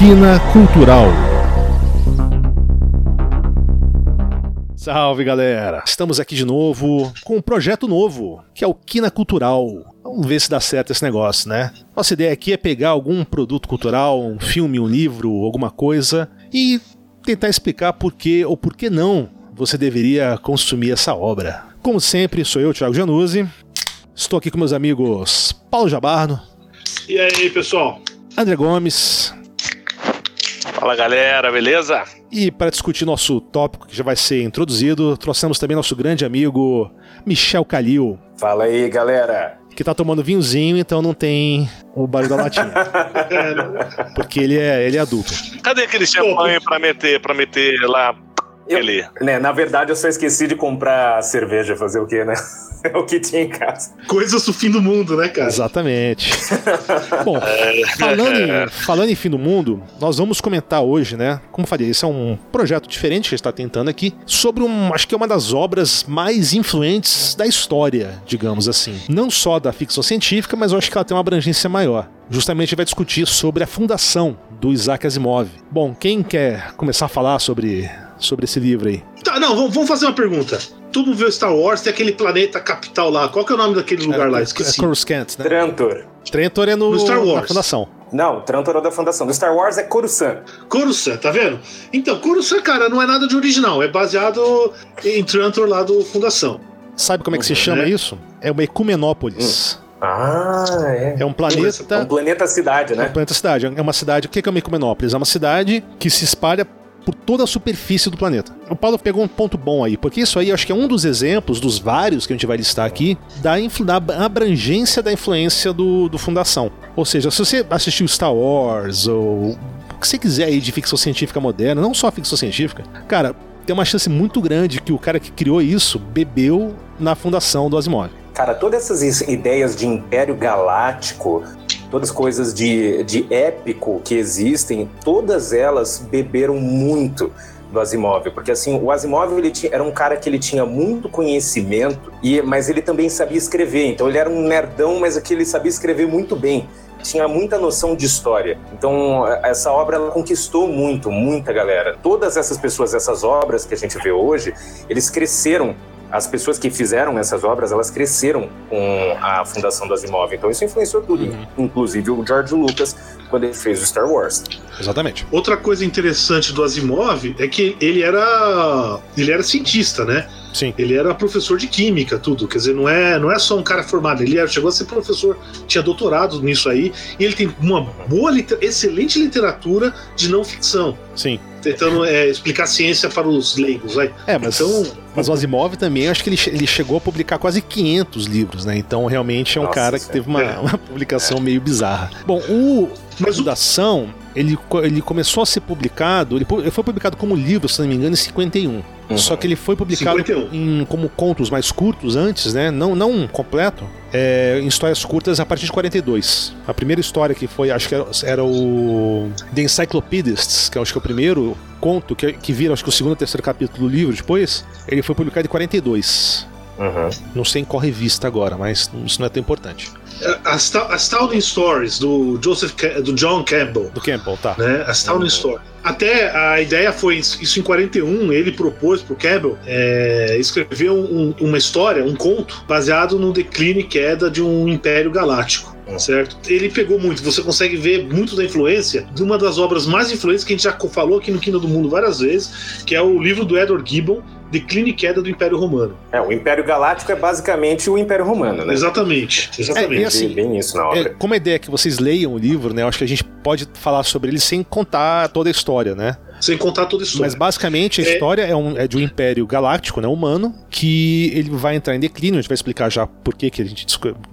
Quina Cultural. Salve galera! Estamos aqui de novo com um projeto novo, que é o Quina Cultural. Vamos ver se dá certo esse negócio, né? Nossa ideia aqui é pegar algum produto cultural, um filme, um livro, alguma coisa e tentar explicar por que ou por que não você deveria consumir essa obra. Como sempre, sou eu, Thiago Januzzi. Estou aqui com meus amigos Paulo Jabarno. E aí, pessoal? André Gomes. Fala galera, beleza? E para discutir nosso tópico que já vai ser introduzido, trouxemos também nosso grande amigo Michel Calil. Fala aí, galera. Que tá tomando vinhozinho, então não tem o barulho da latinha. Porque ele é, ele é adulto. Cadê aquele champanhe pra meter, pra meter lá eu, né, na verdade, eu só esqueci de comprar cerveja, fazer o quê, né? É o que tinha em casa. Coisas do fim do mundo, né, cara? Exatamente. Bom, falando em, falando em fim do mundo, nós vamos comentar hoje, né? Como falei, esse é um projeto diferente que a gente está tentando aqui, sobre um, acho que é uma das obras mais influentes da história, digamos assim. Não só da ficção científica, mas eu acho que ela tem uma abrangência maior justamente vai discutir sobre a fundação do Isaac Asimov. Bom, quem quer começar a falar sobre sobre esse livro aí. Tá, não, vamos fazer uma pergunta. Mundo vê Star Wars, tem aquele planeta capital lá. Qual que é o nome daquele lugar é, lá? Esqueci. É Coruscant, né? Trantor. Trantor é no, no Star Wars. na Fundação. Não, Trantor é da Fundação. Do Star Wars é Coruscant. Coruscant, tá vendo? Então, Coruscant, cara, não é nada de original. É baseado em Trantor lá do Fundação. Sabe como é que se chama é. isso? É uma Ecumenópolis. Hum. Ah, é. É um planeta. É um planeta cidade, né? É um planeta cidade. É uma cidade. O que é uma Ecumenópolis? É uma cidade que se espalha por toda a superfície do planeta. O Paulo pegou um ponto bom aí, porque isso aí acho que é um dos exemplos, dos vários que a gente vai listar aqui, da, da abrangência da influência do, do Fundação. Ou seja, se você assistiu Star Wars ou o que você quiser aí de ficção científica moderna, não só ficção científica, cara, tem uma chance muito grande que o cara que criou isso bebeu na fundação do Asimov. Cara, todas essas ideias de império galáctico, todas as coisas de, de épico que existem, todas elas beberam muito do Asimov, porque assim, o Asimov ele tinha, era um cara que ele tinha muito conhecimento, e mas ele também sabia escrever, então ele era um nerdão, mas aqui ele sabia escrever muito bem. Tinha muita noção de história. Então, essa obra ela conquistou muito, muita galera. Todas essas pessoas, essas obras que a gente vê hoje, eles cresceram as pessoas que fizeram essas obras, elas cresceram com a fundação do Asimov. Então isso influenciou tudo, uhum. inclusive o George Lucas quando ele fez o Star Wars. Exatamente. Outra coisa interessante do Asimov é que ele era ele era cientista, né? Sim. Ele era professor de química, tudo. Quer dizer, não é, não é só um cara formado. Ele chegou a ser professor, tinha doutorado nisso aí. E ele tem uma boa, excelente literatura de não ficção. Sim. Tentando é, explicar ciência para os leigos. Vai. É, mas, então, mas o Asimov também, acho que ele, ele chegou a publicar quase 500 livros, né? Então realmente é um Nossa, cara que teve uma, é. uma publicação é. meio bizarra. Bom, o mas Fundação, o... ele, ele começou a ser publicado, ele, ele foi publicado como livro, se não me engano, em 51. Uhum. Só que ele foi publicado em, como contos mais curtos antes, né? Não, não completo. É, em histórias curtas a partir de 42. A primeira história que foi, acho que era, era o The Encyclopedists, que acho que é o primeiro conto que, que vira, acho que o segundo ou terceiro capítulo do livro depois, ele foi publicado em 42. Uhum. Não sei em qual revista agora, mas isso não é tão importante. Astounding Stories, do Joseph do John Campbell. Do Campbell, tá. Né? Astounding uhum. Stories. Até a ideia foi isso em 41, ele propôs pro Campbell é, escrever um, uma história, um conto, baseado no declínio e queda de um império galáctico. Uhum. Certo? Ele pegou muito, você consegue ver muito da influência de uma das obras mais influentes que a gente já falou aqui no Quina do Mundo várias vezes, que é o livro do Edward Gibbon, declínio e queda do Império Romano. É, o Império Galáctico é basicamente o Império Romano, né? Exatamente, exatamente. É, assim, bem isso na obra. É, como a ideia é que vocês leiam o livro, né? Eu acho que a gente pode falar sobre ele sem contar toda a história, né? Sem contar toda a história. Mas basicamente a é... história é, um, é de um império galáctico, né, humano, que ele vai entrar em declínio, a gente vai explicar já por que, que a gente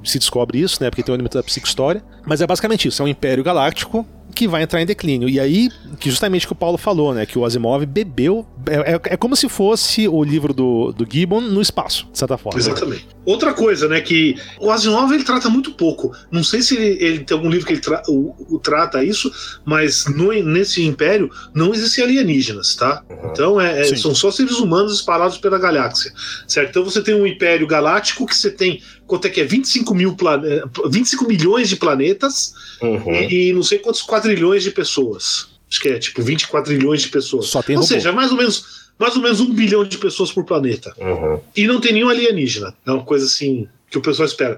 se descobre isso, né? Porque tem um elemento da psicohistória. Mas é basicamente isso, é um império galáctico que vai entrar em declínio. E aí, que justamente o que o Paulo falou, né? Que o Asimov bebeu. É, é, é como se fosse o livro do, do Gibbon no espaço, de certa forma. Exatamente. Outra coisa, né? Que o Asimov ele trata muito pouco. Não sei se ele, ele tem algum livro que ele tra o, o, trata isso, mas no, nesse império não existem alienígenas, tá? Uhum. Então é, é são só seres humanos espalhados pela galáxia, certo? Então você tem um império galáctico que você tem quanto é que é? 25, mil plane... 25 milhões de planetas uhum. e, e, não sei quantos quadrilhões de pessoas. Acho que é tipo 24 trilhões de pessoas. Só tem Ou robô. seja, mais ou menos mais ou menos um bilhão de pessoas por planeta. Uhum. E não tem nenhum alienígena. É uma coisa assim que o pessoal espera.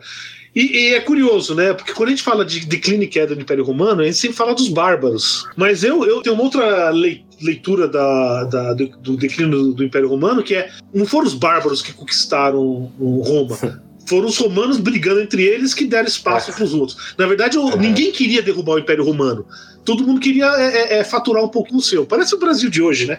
E, e, é curioso, né? Porque quando a gente fala de declínio e queda do Império Romano, a gente sempre fala dos bárbaros. Mas eu, eu tenho uma outra leitura da, da do, do, declínio do, do, Império Romano, que é não foram os bárbaros que conquistaram Roma. Foram os romanos brigando entre eles que deram espaço é. para os outros. Na verdade, uhum. ninguém queria derrubar o Império Romano todo mundo queria é, é, é, faturar um pouco o seu. Parece o Brasil de hoje, né?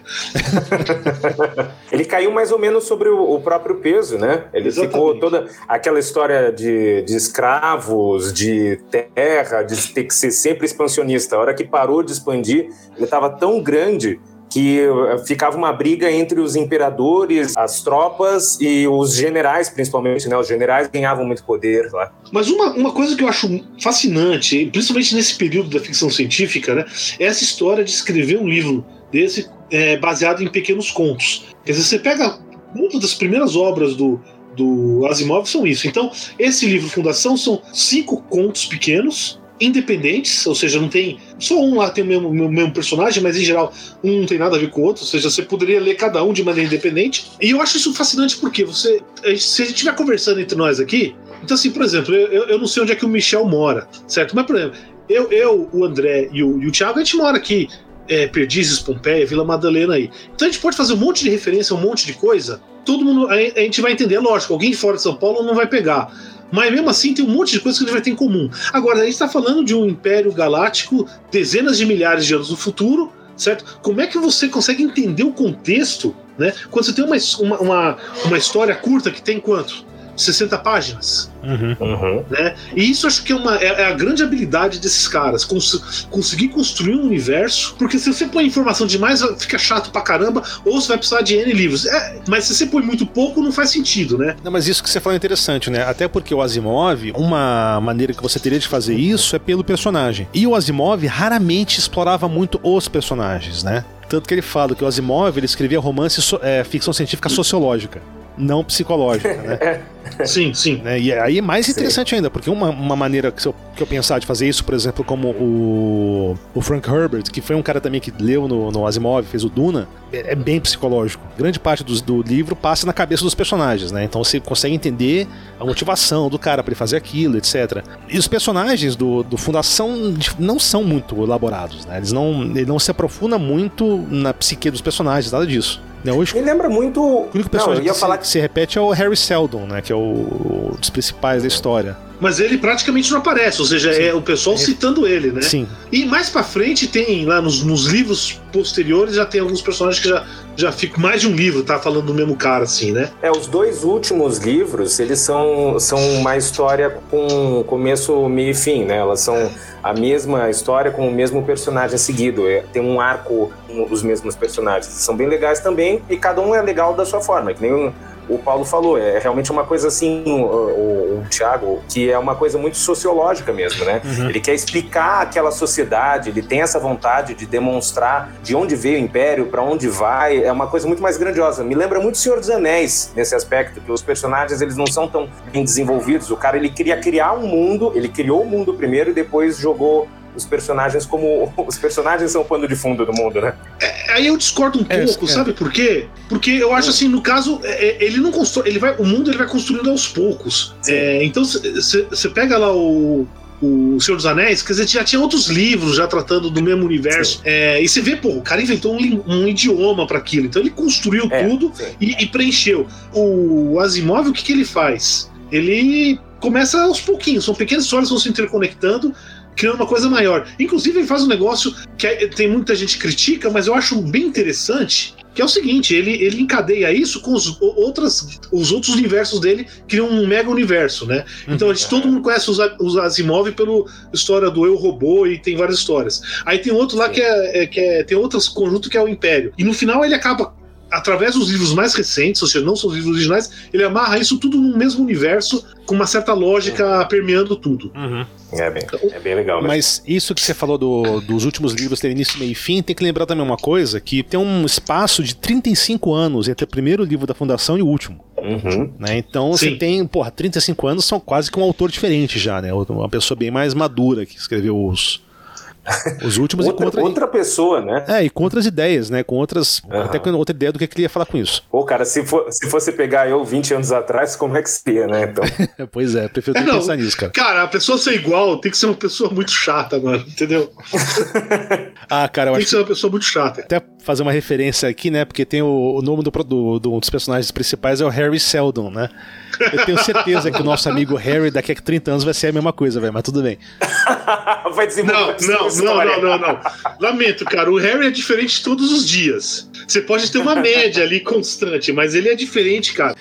Ele caiu mais ou menos sobre o, o próprio peso, né? Ele Exatamente. ficou toda aquela história de, de escravos, de terra, de ter que ser sempre expansionista. A hora que parou de expandir, ele estava tão grande que eh, ficava uma briga entre os imperadores, as tropas e os generais, principalmente, né? Os generais ganhavam muito poder lá. Mas uma, uma coisa que eu acho fascinante, principalmente nesse período da ficção científica, né? É essa história de escrever um livro desse é, baseado em pequenos contos. Quer dizer, você pega uma das primeiras obras do, do Asimov são isso. Então, esse livro Fundação são cinco contos pequenos independentes, ou seja, não tem. Só um lá tem o mesmo, o mesmo personagem, mas em geral um não tem nada a ver com o outro, ou seja, você poderia ler cada um de maneira independente. E eu acho isso fascinante porque você. Se a gente estiver conversando entre nós aqui, então, assim, por exemplo, eu, eu não sei onde é que o Michel mora, certo? Mas, por exemplo, eu, eu o André e o, e o Thiago, a gente mora aqui. É, Perdizes, Pompeia, Vila Madalena aí. Então a gente pode fazer um monte de referência, um monte de coisa. Todo mundo. A, a gente vai entender, lógico, alguém fora de São Paulo não vai pegar. Mas mesmo assim tem um monte de coisas que gente vai ter em comum. Agora, a gente está falando de um império galáctico dezenas de milhares de anos no futuro, certo? Como é que você consegue entender o contexto, né? Quando você tem uma, uma, uma história curta que tem quanto? 60 páginas. Uhum. Uhum. Né? E isso acho que é, uma, é, é a grande habilidade desses caras, cons conseguir construir um universo, porque se você põe informação demais, fica chato pra caramba, ou você vai precisar de N livros. É, mas se você põe muito pouco, não faz sentido, né? Não, mas isso que você falou é interessante, né? Até porque o Asimov, uma maneira que você teria de fazer isso é pelo personagem. E o Asimov raramente explorava muito os personagens, né? Tanto que ele fala que o Asimov ele escrevia romance, é, ficção científica sociológica não psicológica, né? sim, sim. Né? E aí é mais interessante sim. ainda, porque uma, uma maneira que eu, que eu pensar de fazer isso, por exemplo, como o, o Frank Herbert, que foi um cara também que leu no, no Asimov, fez o Duna, é, é bem psicológico. Grande parte do, do livro passa na cabeça dos personagens, né? Então você consegue entender a motivação do cara para ele fazer aquilo, etc. E os personagens do, do Fundação não são muito elaborados, né? Eles não, ele não se aprofunda muito na psique dos personagens, nada disso. Né? Hoje, Me lembra muito. O único personagem não, que, falar se, que se repete é o Harry Seldon, né? Que é o, um dos principais da história mas ele praticamente não aparece, ou seja, Sim. é o pessoal é. citando ele, né? Sim. E mais para frente tem lá nos, nos, livros posteriores já tem alguns personagens que já já ficam mais de um livro, tá falando do mesmo cara assim, né? É, os dois últimos livros, eles são são uma história com começo, meio e fim, né? Elas são a mesma história com o mesmo personagem seguido. É, tem um arco com os mesmos personagens. São bem legais também e cada um é legal da sua forma. Que nem um, o Paulo falou, é realmente uma coisa assim, o, o, o Thiago, que é uma coisa muito sociológica mesmo, né? Uhum. Ele quer explicar aquela sociedade, ele tem essa vontade de demonstrar de onde veio o Império, para onde vai, é uma coisa muito mais grandiosa. Me lembra muito o Senhor dos Anéis nesse aspecto, que os personagens eles não são tão bem desenvolvidos. O cara ele queria criar um mundo, ele criou o mundo primeiro e depois jogou os personagens como. Os personagens são o pano de fundo do mundo, né? É, aí eu discordo um é, pouco, é. sabe por quê? Porque eu acho assim, no caso, é, é, ele não constrói. Ele vai, o mundo ele vai construindo aos poucos. então você pega lá o, o Senhor dos Anéis, quer dizer, já tinha outros livros já tratando do mesmo universo. É, e você vê, pô, o cara inventou um, um idioma para aquilo. Então ele construiu é, tudo e, e, preencheu. O Asimov, o que, que ele faz? Ele começa aos pouquinhos, são pequenas histórias que vão se interconectando criando uma coisa maior. Inclusive, ele faz um negócio que é, tem muita gente que critica, mas eu acho bem interessante, que é o seguinte, ele, ele encadeia isso com os, outras, os outros universos dele, criam um mega universo, né? Então a gente, todo mundo conhece os, os Asimov pela história do Eu Robô e tem várias histórias. Aí tem outro lá que é, é, que é tem outros conjunto que é o Império. E no final ele acaba através dos livros mais recentes, ou seja, não são os livros originais, ele amarra isso tudo no mesmo universo, com uma certa lógica uhum. permeando tudo. Uhum. É, bem, é bem legal. Mas isso que você falou do, dos últimos livros ter início, meio e fim, tem que lembrar também uma coisa, que tem um espaço de 35 anos entre o primeiro livro da Fundação e o último. Uhum. Né? Então Sim. você tem, porra, 35 anos são quase que um autor diferente já, né? Uma pessoa bem mais madura que escreveu os Os últimos outra, e contra. Outra pessoa, né? É, e com outras ideias, né? Com outras. Uhum. Até com outra ideia do que ele ia falar com isso. Pô, cara, se, for, se fosse pegar eu 20 anos atrás, como é que seria, né? Então... pois é, prefiro é, pensar nisso, cara. Cara, a pessoa ser igual tem que ser uma pessoa muito chata, mano, entendeu? ah, cara, eu tem acho. que ser uma pessoa muito chata. Até fazer uma referência aqui, né? Porque tem o, o nome do, do, do, dos personagens principais é o Harry Seldon, né? Eu tenho certeza que o nosso amigo Harry daqui a 30 anos vai ser a mesma coisa, velho, mas tudo bem. vai desenvolver não, não, não, não, não, não. Lamento, cara. O Harry é diferente todos os dias. Você pode ter uma média ali constante, mas ele é diferente, cara.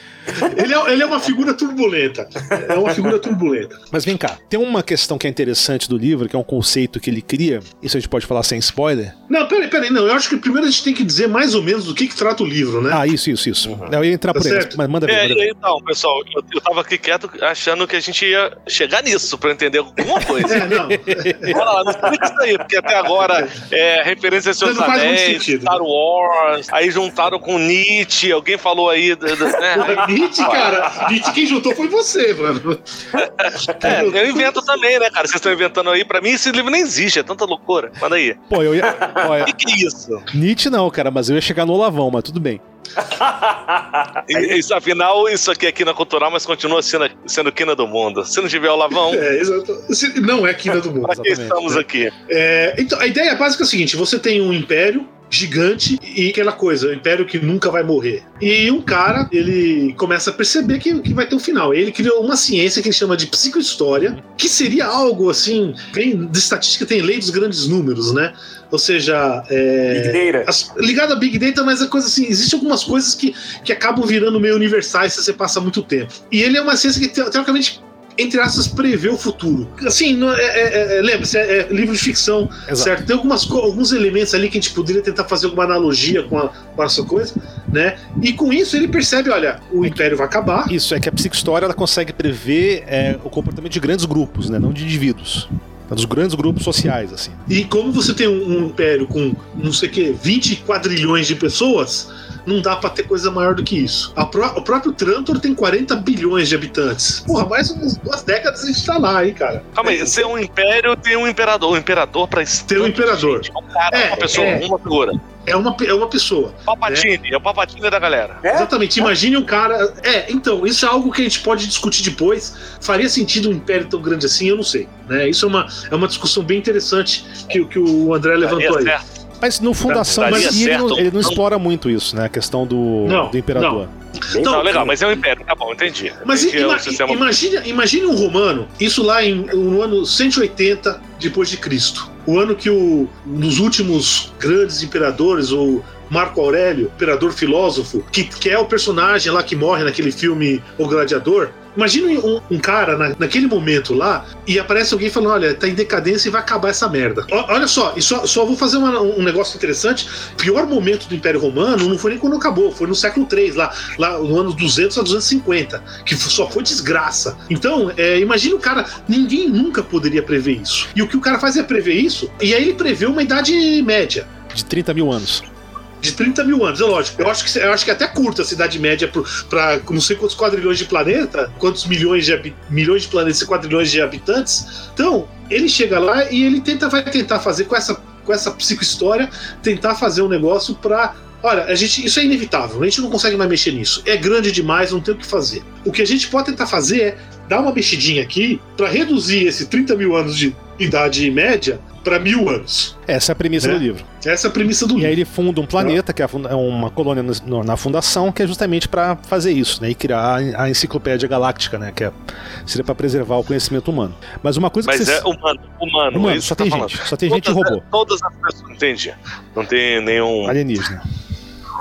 Ele é, ele é uma figura turbulenta. É uma figura turbulenta. Mas vem cá, tem uma questão que é interessante do livro, que é um conceito que ele cria. Isso a gente pode falar sem spoiler? Não, peraí, peraí. Não, eu acho que primeiro a gente tem que dizer mais ou menos do que, que trata o livro, né? Ah, isso, isso, isso. Uhum. Eu ia entrar tá por aí, mas manda ver. É, manda Então, pessoal, eu, eu tava aqui quieto achando que a gente ia chegar nisso pra entender alguma coisa. é, não. Bora lá, não explica isso aí, porque até agora é referência a Seus Anéis, Star Wars, aí juntaram com Nietzsche, alguém falou aí. Né? Nietzsche, cara, Nietzsche quem juntou foi você, mano. É, eu invento também, né, cara? Vocês estão inventando aí. Pra mim, esse livro nem existe, é tanta loucura. Manda aí. Pô, eu ia. O que, que é isso? Nietzsche não, cara, mas eu ia chegar no Olavão, mas tudo bem. isso, afinal, isso aqui é quina cultural, mas continua sendo, sendo quina do mundo. Se não tiver o lavão. É. Não é quina do mundo. Pra que estamos aqui? É, então, a ideia básica é a seguinte: você tem um império gigante e aquela coisa, o império que nunca vai morrer. E um cara, ele começa a perceber que, que vai ter um final. Ele criou uma ciência que ele chama de psicohistória, que seria algo assim, bem de estatística, tem lei dos grandes números, né? Ou seja, é, Big Data. As, ligado a Big Data, mas a coisa assim, existem algumas coisas que, que acabam virando meio universais se você passa muito tempo. E ele é uma ciência que, teoricamente, entre aspas, prevê o futuro. Assim, é, é, é, lembre-se, é, é, livro de ficção, Exato. certo? Tem algumas, alguns elementos ali que a gente poderia tentar fazer alguma analogia com, a, com essa coisa, né? E com isso ele percebe, olha, o Império vai acabar. Isso, é que a psicohistória ela consegue prever é, o comportamento de grandes grupos, né? Não de indivíduos dos grandes grupos sociais, assim. E como você tem um, um império com, não sei o que, 20 quadrilhões de pessoas, não dá para ter coisa maior do que isso. Pró o próprio Trantor tem 40 bilhões de habitantes. Porra, mais umas duas décadas a gente tá lá, hein, cara. Calma aí, ser um império tem um imperador. Um imperador pra ter um imperador. Gente, um cara, é, uma pessoa, é, uma figura. É uma, é uma pessoa. Papatine, né? é o Papatine da galera. É? Exatamente, imagine um cara. É, então, isso é algo que a gente pode discutir depois. Faria sentido um império tão grande assim? Eu não sei. Né? Isso é uma, é uma discussão bem interessante que, que o André levantou aí. Certo. Mas no Fundação mas ele, não, ele não explora muito isso, né? A questão do, não, do Imperador. Não. Não, legal, mas é um império, tá bom, entendi. Mas entendi ima sistema... imagine, imagine um romano, isso lá em, no ano 180 depois de Cristo. O ano que o, nos últimos grandes imperadores, ou Marco Aurélio, imperador filósofo, que, que é o personagem lá que morre naquele filme O Gladiador, Imagina um, um cara na, naquele momento lá e aparece alguém falando: olha, tá em decadência e vai acabar essa merda. O, olha só, e só, só vou fazer uma, um negócio interessante. Pior momento do Império Romano não foi nem quando acabou, foi no século III, lá, lá no ano 200 a 250, que só foi desgraça. Então, é, imagina o cara, ninguém nunca poderia prever isso. E o que o cara faz é prever isso, e aí ele prevê uma idade média. De 30 mil anos de 30 mil anos, é lógico. Eu acho que, eu acho que é até curta a cidade média para não sei quantos quadrilhões de planeta, quantos milhões de, milhões de planetas e quadrilhões de habitantes. Então, ele chega lá e ele tenta, vai tentar fazer com essa, com essa psicohistória, tentar fazer um negócio para Olha, a gente, isso é inevitável, a gente não consegue mais mexer nisso. É grande demais, não tem o que fazer. O que a gente pode tentar fazer é dar uma mexidinha aqui para reduzir esse 30 mil anos de idade média para mil anos. Essa é a premissa né? do livro. Essa é a premissa do e livro. E aí ele funda um planeta, que é, é uma colônia na fundação, que é justamente para fazer isso, né? E criar a enciclopédia galáctica, né? Que é, seria para preservar o conhecimento humano. Mas uma coisa Mas que você... é humano, humano. Humano, só tem tá gente. Só tem todas, gente e robô. Todas as pessoas, entendi. Não tem nenhum. Alienígena.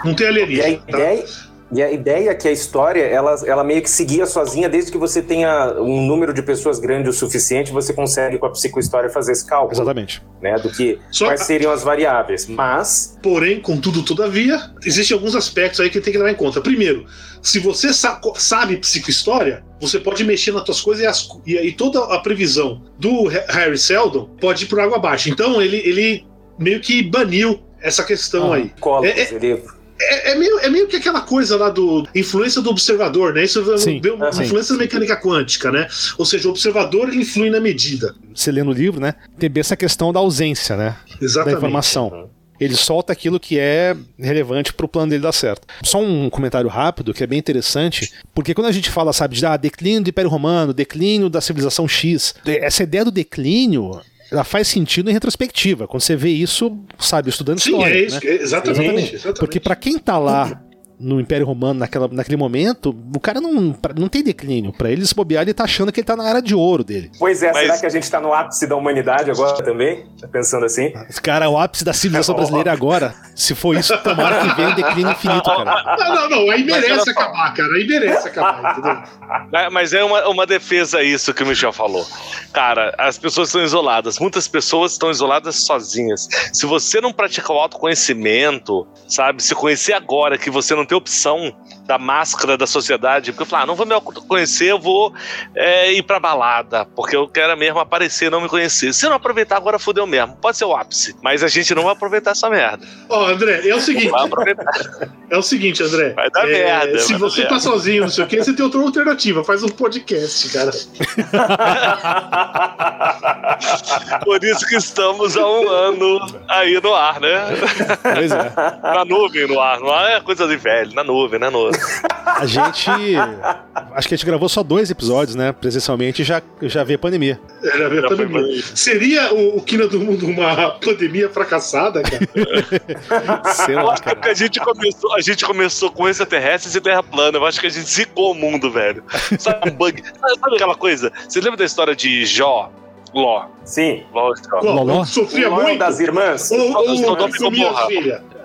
Não tem alienígena. E a ideia. Tá? E a ideia é que a história, ela, ela meio que seguia sozinha, desde que você tenha um número de pessoas grande o suficiente, você consegue com a psicohistória fazer esse cálculo. Exatamente. Né, do que Só quais seriam as variáveis. Mas. Porém, contudo, todavia, existem alguns aspectos aí que tem que levar em conta. Primeiro, se você sa sabe psicohistória, você pode mexer nas suas coisas e, as, e, e, toda a previsão do Harry Seldon pode ir por água abaixo. Então, ele, ele meio que baniu essa questão ah, aí. Cola, é, é, livro. É, é, meio, é meio que aquela coisa lá do influência do observador, né? Isso sim, é, influência da mecânica quântica, né? Ou seja, o observador influi na medida. você lê no livro, né? Tem bem essa questão da ausência, né? Exatamente. Da informação. Ele solta aquilo que é relevante para o plano dele dar certo. Só um comentário rápido que é bem interessante, porque quando a gente fala, sabe, de ah, declínio do Império Romano, declínio da civilização X, essa ideia do declínio ela faz sentido em retrospectiva. Quando você vê isso, sabe, estudando Sim, história. É isso, né? exatamente, exatamente. Porque para quem tá lá no Império Romano naquela, naquele momento, o cara não, não tem declínio. Para ele se bobear, ele tá achando que ele tá na era de ouro dele. Pois é, Mas... será que a gente tá no ápice da humanidade agora também? Tá pensando assim? Cara, o ápice da civilização brasileira agora. Se for isso, tomara que venha um declínio infinito, cara. Não, não, não. Aí merece acabar, cara. Aí merece acabar, entendeu? Mas é uma, uma defesa isso que o Michel falou. Cara, as pessoas estão isoladas. Muitas pessoas estão isoladas sozinhas. Se você não praticar o autoconhecimento, sabe? Se conhecer agora que você não ter opção da máscara da sociedade, porque eu falo, ah, não vou me conhecer, eu vou é, ir pra balada, porque eu quero mesmo aparecer não me conhecer. Se não aproveitar agora, fodeu mesmo. Pode ser o ápice, mas a gente não vai aproveitar essa merda. Ó, oh, André, é o seguinte. É o seguinte, André. Vai dar é, merda. Se você tá sozinho, não sei o que, você tem outra alternativa. Faz um podcast, cara. Por isso que estamos há um ano aí no ar, né? Pois é. Na nuvem no ar. No ar é coisa de velho, na nuvem, na nuvem. A gente. Acho que a gente gravou só dois episódios, né? Presencialmente já, já veio a pandemia. Era a pandemia. pandemia. Seria o, o Quina do Mundo uma pandemia fracassada, cara? Sei lá, cara. A gente, começou, a gente começou com extraterrestres e terra plana. Eu acho que a gente zicou o mundo, velho. Sabe um bug? Sabe aquela coisa? Você lembra da história de Jó? Ló. Sim. Ló. Ló. Ló. Sofria Ló muito. das irmãs. Ou, ou, Sodoma e Gomorra.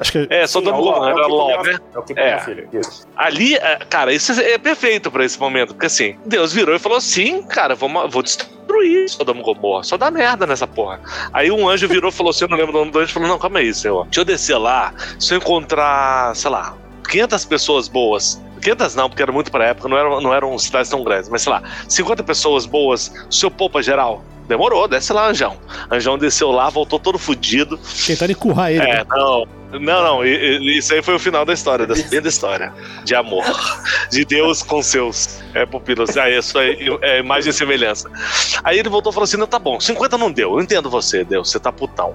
Acho que... É, Sodoma e Gomorra. Era Ló, né? É o que é. filha. Isso. Ali, é, cara, isso é perfeito pra esse momento. Porque assim, Deus virou e falou assim, cara, vou, vou destruir Sodoma e Gomorra. Só dá merda nessa porra. Aí um anjo virou e falou assim, eu não lembro o nome do anjo, falou, não, calma aí, senhor. Deixa eu descer lá, se eu encontrar, sei lá, 500 pessoas boas 500 não, porque era muito pra época, não eram, não eram cidades tão grandes, mas sei lá, 50 pessoas boas, o seu poupa geral. Demorou, desce lá, Anjão. Anjão desceu lá, voltou todo fudido. Tentando empurrar ele. É, né? não. Não, não, isso aí foi o final da história, da da história. De amor. De Deus com seus é, pupilos. Ah, isso aí é imagem e semelhança. Aí ele voltou e falou assim: não, tá bom, 50 não deu. Eu entendo você, Deus, você tá putão.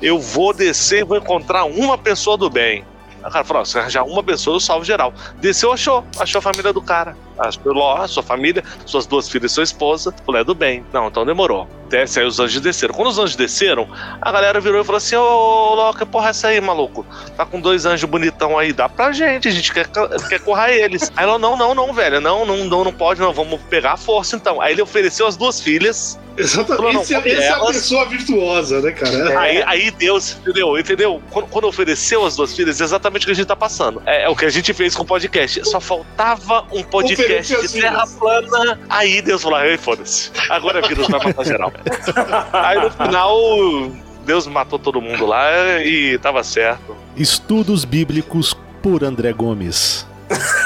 Eu vou descer e vou encontrar uma pessoa do bem. O cara falou: se arranjar uma pessoa, eu salvo geral. Desceu, achou. Achou a família do cara. Achou Ló, sua família, suas duas filhas e sua esposa. Falou: é do bem. Não, então demorou. Desce, aí os anjos desceram. Quando os anjos desceram, a galera virou e falou assim: Ô, Ló, que porra é essa aí, maluco? Tá com dois anjos bonitão aí, dá pra gente, a gente quer, quer currar eles. Aí ela: não, não, não, velho, não, não, não, não pode, não, vamos pegar a força então. Aí ele ofereceu as duas filhas Exatamente. Esse, esse é a pessoa virtuosa, né, cara? É. Aí, aí Deus, entendeu? Entendeu? Quando, quando, ofereceu as duas filhas, é exatamente o que a gente tá passando. É, é, o que a gente fez com o podcast. Só faltava um podcast de terra plana. Aí Deus falou: ei, foda-se. Agora a vida vai matar geral. aí no final. Deus matou todo mundo lá e tava certo. Estudos bíblicos por André Gomes.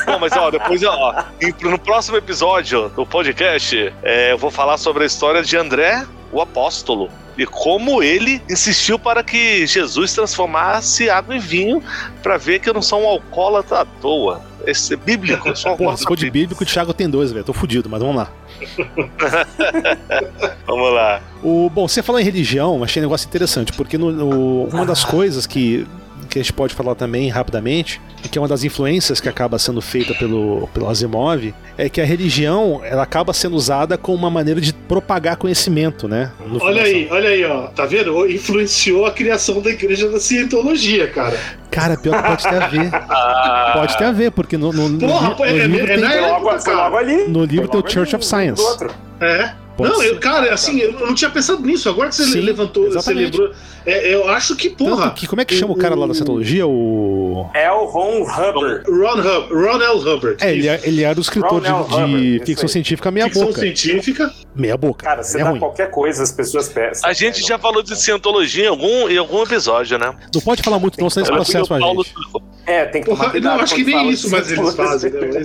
Bom, mas ó, depois, ó, no próximo episódio do podcast, é, eu vou falar sobre a história de André, o apóstolo. E como ele insistiu para que Jesus transformasse água em vinho para ver que eu não sou um alcoólatra à toa. Esse é bíblico, eu sou um se for de bíblico, o Thiago tem dois, velho. Tô fudido, mas vamos lá. vamos lá. O, bom, você falou em religião, achei um negócio interessante, porque no, no, uma das coisas que que a gente pode falar também rapidamente, que é uma das influências que acaba sendo feita pelo, pelo Asimov, é que a religião ela acaba sendo usada como uma maneira de propagar conhecimento, né? Olha aí, olha aí, ó. Tá vendo? Influenciou a criação da igreja da cientologia, cara. Cara, pior que pode ter a ver. pode ter a ver, porque no, no, Porra, no, no, é, livro é, tem, é logo, logo ali. No livro tem o Church of Science. É. Pode não, eu, cara, assim, eu não tinha pensado nisso. Agora que você Sim, levantou, exatamente. você lembrou. É, eu acho que, porra. Que, como é que chama o, o cara lá da Cientologia? O. É o Ron Hubbard. Ron, Hub, Ron L. Hubbard. É, ele, é, ele era o escritor de, de ficção científica meia ficção boca. Ficção científica. Meia boca. Cara, você é dá ruim. qualquer coisa, as pessoas pensam. A gente já falou de Cientologia em algum, em algum episódio, né? Não pode falar muito, não, senão esse processo a gente. É, tem que tomar Não, acho que nem isso, mas eles fazem, né?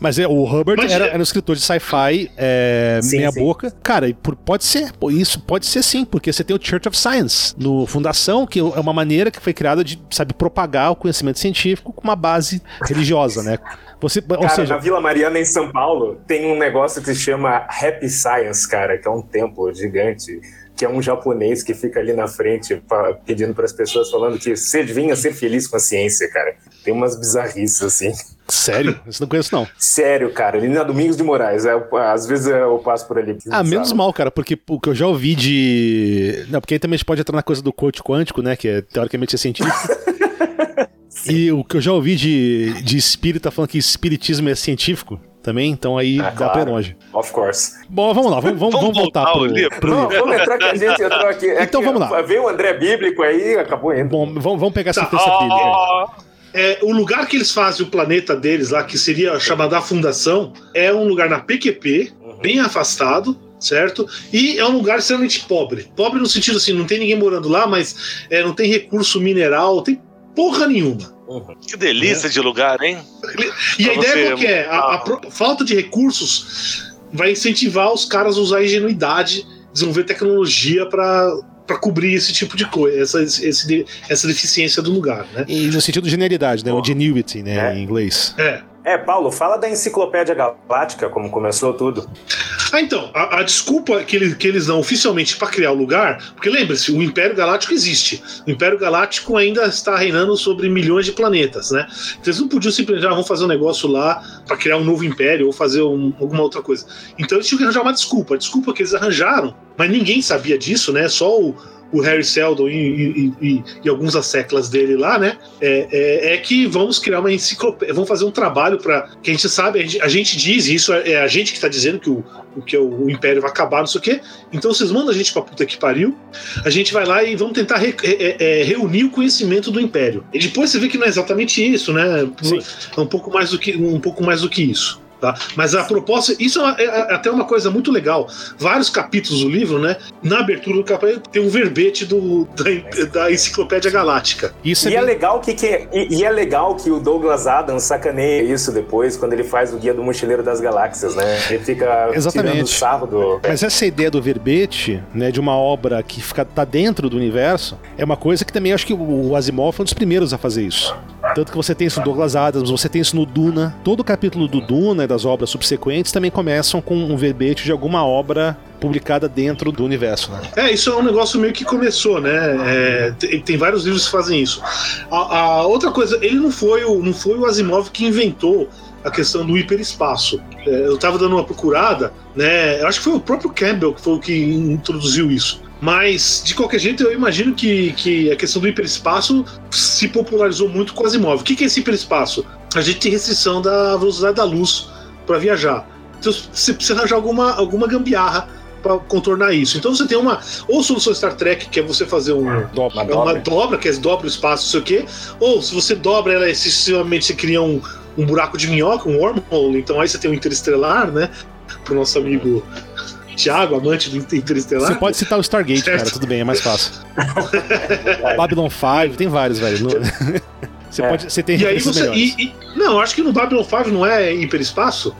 Mas... é, o Hubbard era, é- era, um escritor de sci-fi é, meia sim. Cara, pode ser, isso pode ser sim, porque você tem o Church of Science no Fundação, que é uma maneira que foi criada de, sabe, propagar o conhecimento científico com uma base religiosa, né? Você, cara, ou seja, na Vila Mariana, em São Paulo, tem um negócio que se chama Happy Science, cara, que é um templo gigante que é um japonês que fica ali na frente pra, pedindo para as pessoas falando que você vinha ser feliz com a ciência, cara. Tem umas bizarrices assim. Sério? Isso não conheço, não. Sério, cara. Ali na Domingos de Moraes. É, às vezes eu passo por ali. Ah, menos mal, cara, porque o que eu já ouvi de. Não, porque aí também a gente pode entrar na coisa do coach quântico, né? Que é teoricamente é científico. e o que eu já ouvi de, de espírita falando que espiritismo é científico também, então aí ah, dá claro. pra ir longe. Of course. Bom, vamos lá, vamos, vamos, vamos voltar pro, livro. pro... Não, vamos entrar que a gente entrou aqui. É então vamos lá. Veio o André Bíblico aí acabou indo. Bom, vamos, vamos pegar essa tá. terça bíblica É, o lugar que eles fazem o planeta deles lá, que seria chamado a Fundação, é um lugar na PQP, uhum. bem afastado, certo? E é um lugar extremamente pobre. Pobre no sentido assim, não tem ninguém morando lá, mas é, não tem recurso mineral, não tem porra nenhuma. Uhum. Que delícia é. de lugar, hein? E pra a ideia qual que é? A, a, a, falta de recursos vai incentivar os caras a usar a ingenuidade, desenvolver tecnologia para para cobrir esse tipo de coisa, essa, esse, essa deficiência do lugar, né? E no sentido de generalidade, né? O genuity, né? É. Em inglês. É. É, Paulo, fala da Enciclopédia Galáctica, como começou tudo. Ah, então, a, a desculpa que eles, que eles dão oficialmente para criar o lugar, porque lembre-se, o Império Galáctico existe. O Império Galáctico ainda está reinando sobre milhões de planetas, né? Então, eles não podiam simplesmente, ah, vamos fazer um negócio lá para criar um novo império ou fazer um, alguma outra coisa. Então, eles tinham que arranjar uma desculpa. A desculpa que eles arranjaram, mas ninguém sabia disso, né? Só o o Harry Seldon e, e, e, e alguns asseclas dele lá, né? É, é, é, que vamos criar uma enciclopédia, vamos fazer um trabalho para que a gente sabe, a gente, a gente diz, isso é, é a gente que está dizendo que o, que o, o, Império vai acabar, não sei o quê. Então vocês mandam a gente pra puta que pariu, a gente vai lá e vamos tentar re, é, reunir o conhecimento do Império. E depois você vê que não é exatamente isso, né? É um pouco mais do que um pouco mais do que isso. Tá? Mas a proposta, isso é, é, até uma coisa muito legal. Vários capítulos do livro, né? Na abertura do capítulo tem um verbete do, da, da Enciclopédia Galáctica. Isso é e, é, bem... é legal que, que e, e, é legal que o Douglas Adams sacaneia isso depois, quando ele faz o Guia do Mochileiro das Galáxias, né? Ele fica Exatamente. tirando sarro do... Mas essa ideia do verbete, né, de uma obra que fica, tá dentro do universo, é uma coisa que também acho que o Asimov foi um dos primeiros a fazer isso. Tanto que você tem isso no Douglas Adams, você tem isso no Duna. Todo o capítulo do Duna das obras subsequentes também começam com um verbete de alguma obra publicada dentro do universo, né? É, isso é um negócio meio que começou, né? É, tem, tem, vários livros que fazem isso. A, a, outra coisa, ele não foi, o, não foi o Asimov que inventou a questão do hiperespaço. É, eu estava dando uma procurada, né? Eu acho que foi o próprio Campbell que foi o que introduziu isso. Mas, de qualquer jeito, eu imagino que, que a questão do hiperespaço se popularizou muito com o Asimov. O que é esse hiperespaço? A gente tem restrição da velocidade da luz para viajar. Então você precisa arranjar alguma, alguma gambiarra para contornar isso. Então você tem uma ou solução Star Trek que é você fazer um, dobra, uma, dobra. que é dobra o espaço, não sei o quê, ou se você dobra ela excessivamente você cria um, um buraco de minhoca, um wormhole. Então aí você tem um interestelar, né? Pro nosso amigo Thiago, amante do Interestelar. Você pode citar o Stargate, certo. cara, tudo bem, é mais fácil. Babylon 5, tem vários, velho. Você, é. pode, você tem e aí você, e, e, Não, acho que no Babylon 5 não é hiperespaço?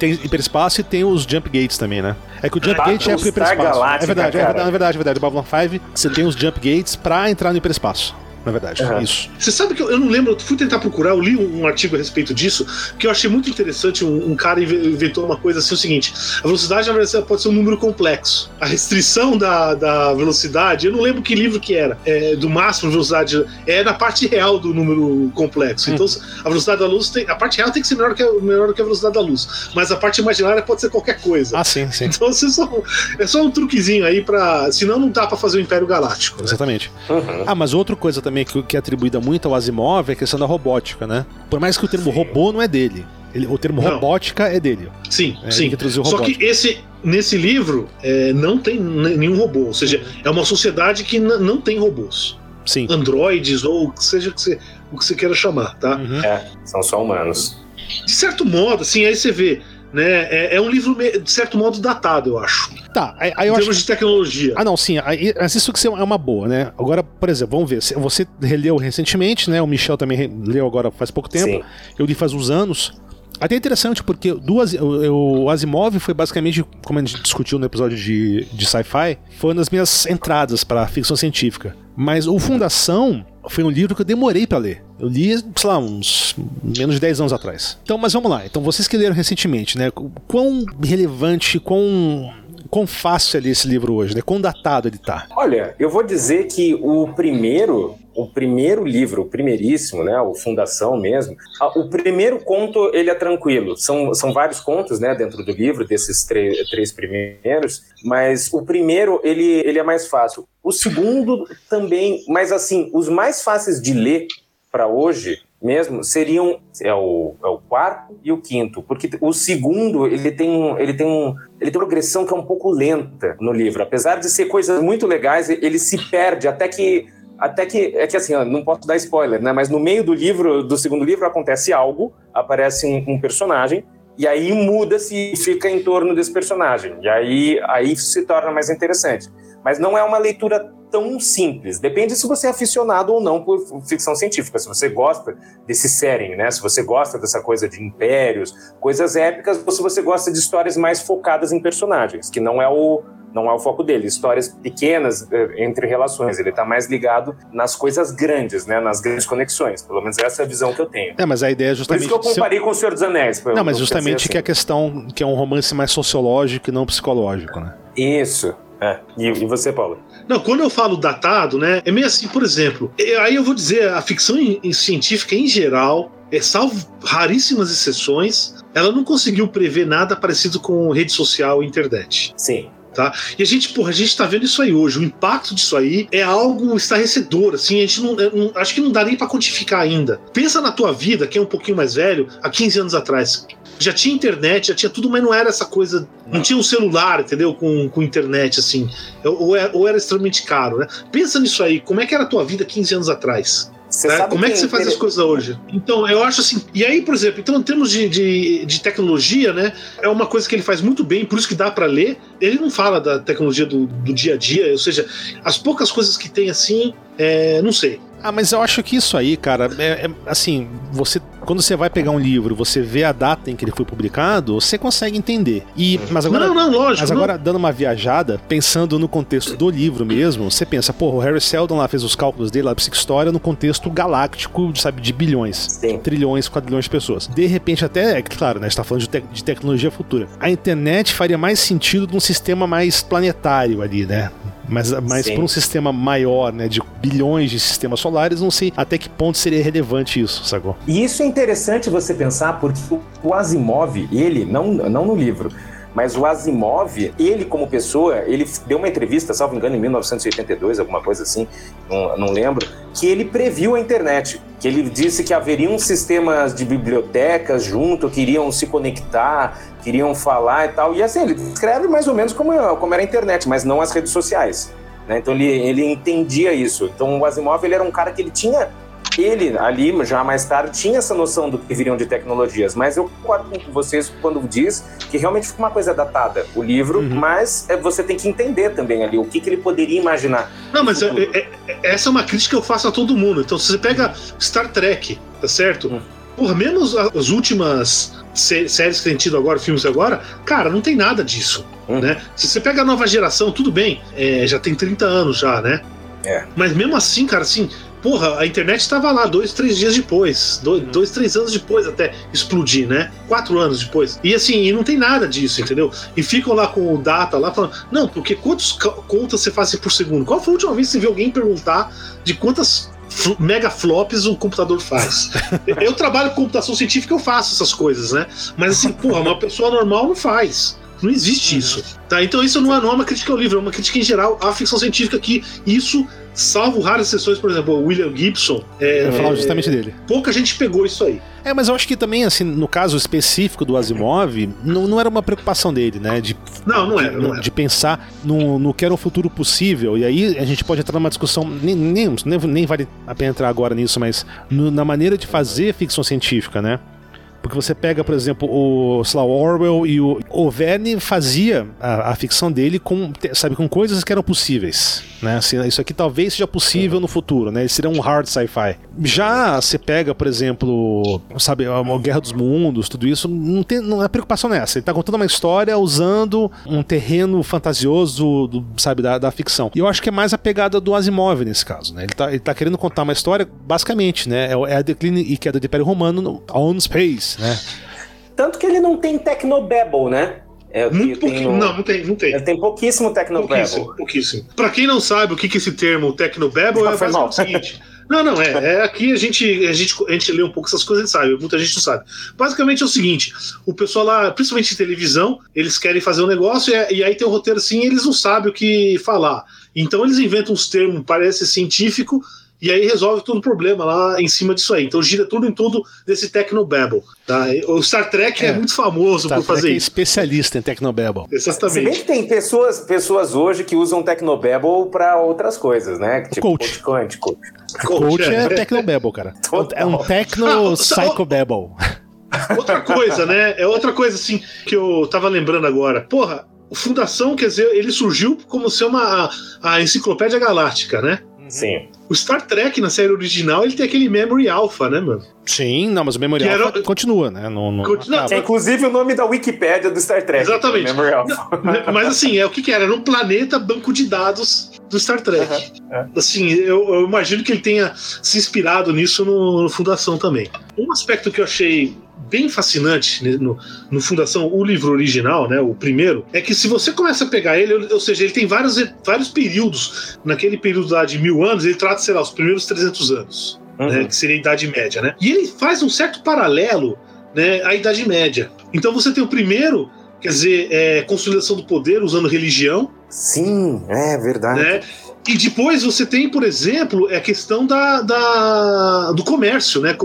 Tem hiperespaço e tem os jump gates também, né? É que o jump gate é pro hiperespaço. É verdade, é verdade, é verdade, é verdade. No Babylon 5 você tem os jump gates pra entrar no hiperespaço na verdade. Uhum. Isso. Você sabe que eu, eu, não lembro, eu fui tentar procurar, eu li um, um, artigo a respeito disso, que eu achei muito interessante. Um, um, cara inventou uma coisa assim: o seguinte, a velocidade, na verdade, pode ser um número complexo. A restrição da, da velocidade, eu não lembro que livro que era, é, do máximo de velocidade, é na parte real do número complexo. Então, hum. a velocidade da luz tem. A parte real tem que ser menor que, a, menor que a velocidade da luz. Mas a parte imaginária pode ser qualquer coisa. Ah, sim, sim. Então, é só, é só um truquezinho aí pra. Senão não dá pra fazer o Império Galáctico. Né? Exatamente. Uhum. Ah, mas outra coisa também que, que é atribuída atribuída muito ao Asimov é a questão da robótica, né? Por mais que o termo sim. robô não é dele. Ele, o termo não. robótica é dele. Sim, é, sim. Que Só que esse, nesse livro é, não tem nenhum robô. Ou seja, é uma sociedade que não tem robôs. Sim. Androides ou seja que você, o que você queira chamar, tá? Uhum. É, são só humanos. De certo modo, assim, aí você vê né? É, é um livro, de certo modo, datado, eu acho. Tá, aí, aí eu em termos acho... de tecnologia. Ah, não, sim. Aí, isso que é uma boa, né? Agora, por exemplo, vamos ver. Você releu recentemente, né? O Michel também leu agora faz pouco tempo. Sim. Eu li faz uns anos. Até interessante, porque duas, o, o Asimov foi basicamente, como a gente discutiu no episódio de, de sci-fi, foi uma das minhas entradas para ficção científica. Mas o Fundação foi um livro que eu demorei para ler. Eu li, sei lá, uns menos de 10 anos atrás. Então, mas vamos lá. Então, vocês que leram recentemente, né? Quão relevante, quão quão fácil é ler esse livro hoje, né? Quão datado ele tá? Olha, eu vou dizer que o primeiro, o primeiro livro, o primeiríssimo, né, o Fundação mesmo, o primeiro conto ele é tranquilo. São, são vários contos, né, dentro do livro desses três primeiros, mas o primeiro ele, ele é mais fácil. O segundo também, mas assim, os mais fáceis de ler para hoje mesmo seriam é o, é o quarto e o quinto, porque o segundo ele tem ele tem um, ele tem uma progressão que é um pouco lenta no livro, apesar de ser coisas muito legais, ele se perde até que até que é que assim, não posso dar spoiler, né? Mas no meio do livro, do segundo livro acontece algo, aparece um, um personagem e aí muda-se e fica em torno desse personagem. E aí aí se torna mais interessante. Mas não é uma leitura tão simples. Depende se você é aficionado ou não por ficção científica, se você gosta desse setting, né? Se você gosta dessa coisa de impérios, coisas épicas, ou se você gosta de histórias mais focadas em personagens, que não é o não é o foco dele. Histórias pequenas eh, entre relações. Ele está mais ligado nas coisas grandes, né? Nas grandes conexões. Pelo menos essa é a visão que eu tenho. É, mas a ideia é justamente. Por isso que eu comparei com o Senhor dos Anéis. Não, mas justamente assim. que a questão que é um romance mais sociológico e não psicológico, né? Isso. É. E, e, você, Paulo? Não, quando eu falo datado, né, é meio assim, por exemplo, aí eu vou dizer, a ficção em, em científica em geral, é, salvo raríssimas exceções, ela não conseguiu prever nada parecido com rede social e internet. Sim. Tá? E a gente, porra, a gente tá vendo isso aí hoje. O impacto disso aí é algo estarrecedor, assim, a gente não, não acho que não dá nem para quantificar ainda. Pensa na tua vida, que é um pouquinho mais velho, há 15 anos atrás já tinha internet, já tinha tudo, mas não era essa coisa. Não, não tinha um celular, entendeu? Com, com internet, assim. Ou era, ou era extremamente caro, né? Pensa nisso aí, como é que era a tua vida 15 anos atrás? Né? Como é que você faz as coisas hoje? Então, eu acho assim. E aí, por exemplo, então, em termos de, de, de, tecnologia, né? É uma coisa que ele faz muito bem, por isso que dá para ler. Ele não fala da tecnologia do, do dia a dia, ou seja, as poucas coisas que tem assim, é, não sei. Ah, mas eu acho que isso aí, cara, é, é, assim, você quando você vai pegar um livro, você vê a data em que ele foi publicado, você consegue entender. E mas agora, não, não, lógico. Mas agora não. dando uma viajada, pensando no contexto do livro mesmo, você pensa, pô, o Harry Seldon lá fez os cálculos dele lá História no contexto galáctico, sabe, de bilhões, Sim. trilhões, quadrilhões de pessoas. De repente até, é claro, né, está falando de, te de tecnologia futura. A internet faria mais sentido num sistema mais planetário ali, né? Mas, mas para um sistema maior, né, de bilhões de sistemas solares, não sei até que ponto seria relevante isso, sacou? E isso é interessante você pensar, porque o Asimov, ele, não, não no livro, mas o Asimov, ele como pessoa, ele deu uma entrevista, salvo engano, em 1982, alguma coisa assim, não, não, lembro, que ele previu a internet, que ele disse que haveriam sistemas de bibliotecas junto, que iriam se conectar, queriam falar e tal. E assim, ele descreve mais ou menos como, como era a internet, mas não as redes sociais. Né? Então ele, ele entendia isso. Então o Asimov ele era um cara que ele tinha ele ali, já mais tarde, tinha essa noção do que viriam de tecnologias, mas eu concordo com vocês quando diz que realmente ficou uma coisa datada, o livro, uhum. mas é, você tem que entender também ali o que, que ele poderia imaginar. Não, mas é, é, é, essa é uma crítica que eu faço a todo mundo. Então, se você pega Star Trek, tá certo? Uhum. Porra, menos as últimas séries que tem tido agora, filmes agora, cara, não tem nada disso. Hum. Né? Se você pega a nova geração, tudo bem, é, já tem 30 anos já, né? É. Mas mesmo assim, cara, assim, porra, a internet estava lá dois, três dias depois, dois, hum. dois, três anos depois até explodir, né? Quatro anos depois. E assim, e não tem nada disso, entendeu? E ficam lá com o data lá falando, não, porque quantos contas você faz por segundo? Qual foi a última vez que você viu alguém perguntar de quantas mega flops o computador faz. eu trabalho com computação científica, eu faço essas coisas, né? Mas assim, porra, uma pessoa normal não faz. Não existe uhum. isso. Tá? Então isso não é, não é uma crítica ao livro, é uma crítica em geral à ficção científica que isso, salvo raras exceções, por exemplo, o William Gibson. É, eu falar justamente dele. Pouca gente pegou isso aí. É, mas eu acho que também, assim, no caso específico do Asimov, não, não era uma preocupação dele, né? De, não, não era. Não de, era. de pensar no, no que era um futuro possível. E aí a gente pode entrar numa discussão, nem, nem, nem, nem vale a pena entrar agora nisso, mas no, na maneira de fazer ficção científica, né? Porque você pega, por exemplo, o Slow Orwell e o, o Verne fazia a, a, ficção dele com, sabe, com coisas que eram possíveis, né? Assim, isso aqui talvez seja possível no futuro, né? Seria um hard sci-fi. Já você pega, por exemplo, sabe, a, a Guerra dos Mundos, tudo isso, não tem não é preocupação nessa. Ele tá contando uma história usando um terreno fantasioso, do, sabe, da, da ficção. E eu acho que é mais a pegada do Asimov nesse caso, né? Ele tá, ele tá querendo contar uma história, basicamente, né? É, é a declínio e queda do Império Romano no, on space, né? Tanto que ele não tem Tecnobabble, né? É, Muito pouquinho. Não, não tem, não tem. Ele tem pouquíssimo Tecnobabble. Pouquíssimo, pouquíssimo. Pra quem não sabe o que, que esse termo Tecnobabble é, é o seguinte. Não, não, é, é. Aqui a gente, a, gente, a gente lê um pouco essas coisas e sabe, muita gente não sabe. Basicamente é o seguinte: o pessoal lá, principalmente em televisão, eles querem fazer um negócio e, e aí tem um roteiro assim e eles não sabem o que falar. Então eles inventam uns termos, parece científico, e aí resolve todo o problema lá em cima disso aí. Então gira tudo em tudo desse Tecnobabble. Tá? O Star Trek é, é muito famoso Star por fazer Trek é isso. É especialista em Tecnobabble. Exatamente. Se bem que tem pessoas, pessoas hoje que usam Tecnobabble para outras coisas, né? Tipo coach. coach quântico. Coach, coach é, é Tecnobabble, cara. Total. É um Tecno-Psychobabble. Outra coisa, né? É outra coisa assim que eu tava lembrando agora. Porra, Fundação, quer dizer, ele surgiu como ser uma a, a enciclopédia galáctica, né? Sim. O Star Trek, na série original, ele tem aquele Memory Alpha, né, mano? Sim, não, mas o Memory que Alpha era... continua, né? No, no... Continua, é inclusive o nome da Wikipédia do Star Trek. Exatamente. Memory Alpha. Não, mas assim, é o que, que era? Era um planeta banco de dados do Star Trek. é. Assim, eu, eu, imagino que ele tenha se inspirado nisso no, no Fundação também. Um aspecto que eu achei bem fascinante no, no, Fundação, o livro original, né, o primeiro, é que se você começa a pegar ele, ou seja, ele tem vários, vários períodos. Naquele período lá de mil anos, ele trata, sei lá, os primeiros 300 anos, uhum. né, que seria a Idade Média, né? E ele faz um certo paralelo né, à Idade Média. Então você tem o primeiro, quer dizer, é, consolidação do poder usando religião. Sim, é verdade. Né? E depois você tem, por exemplo, a questão da, da do comércio, né?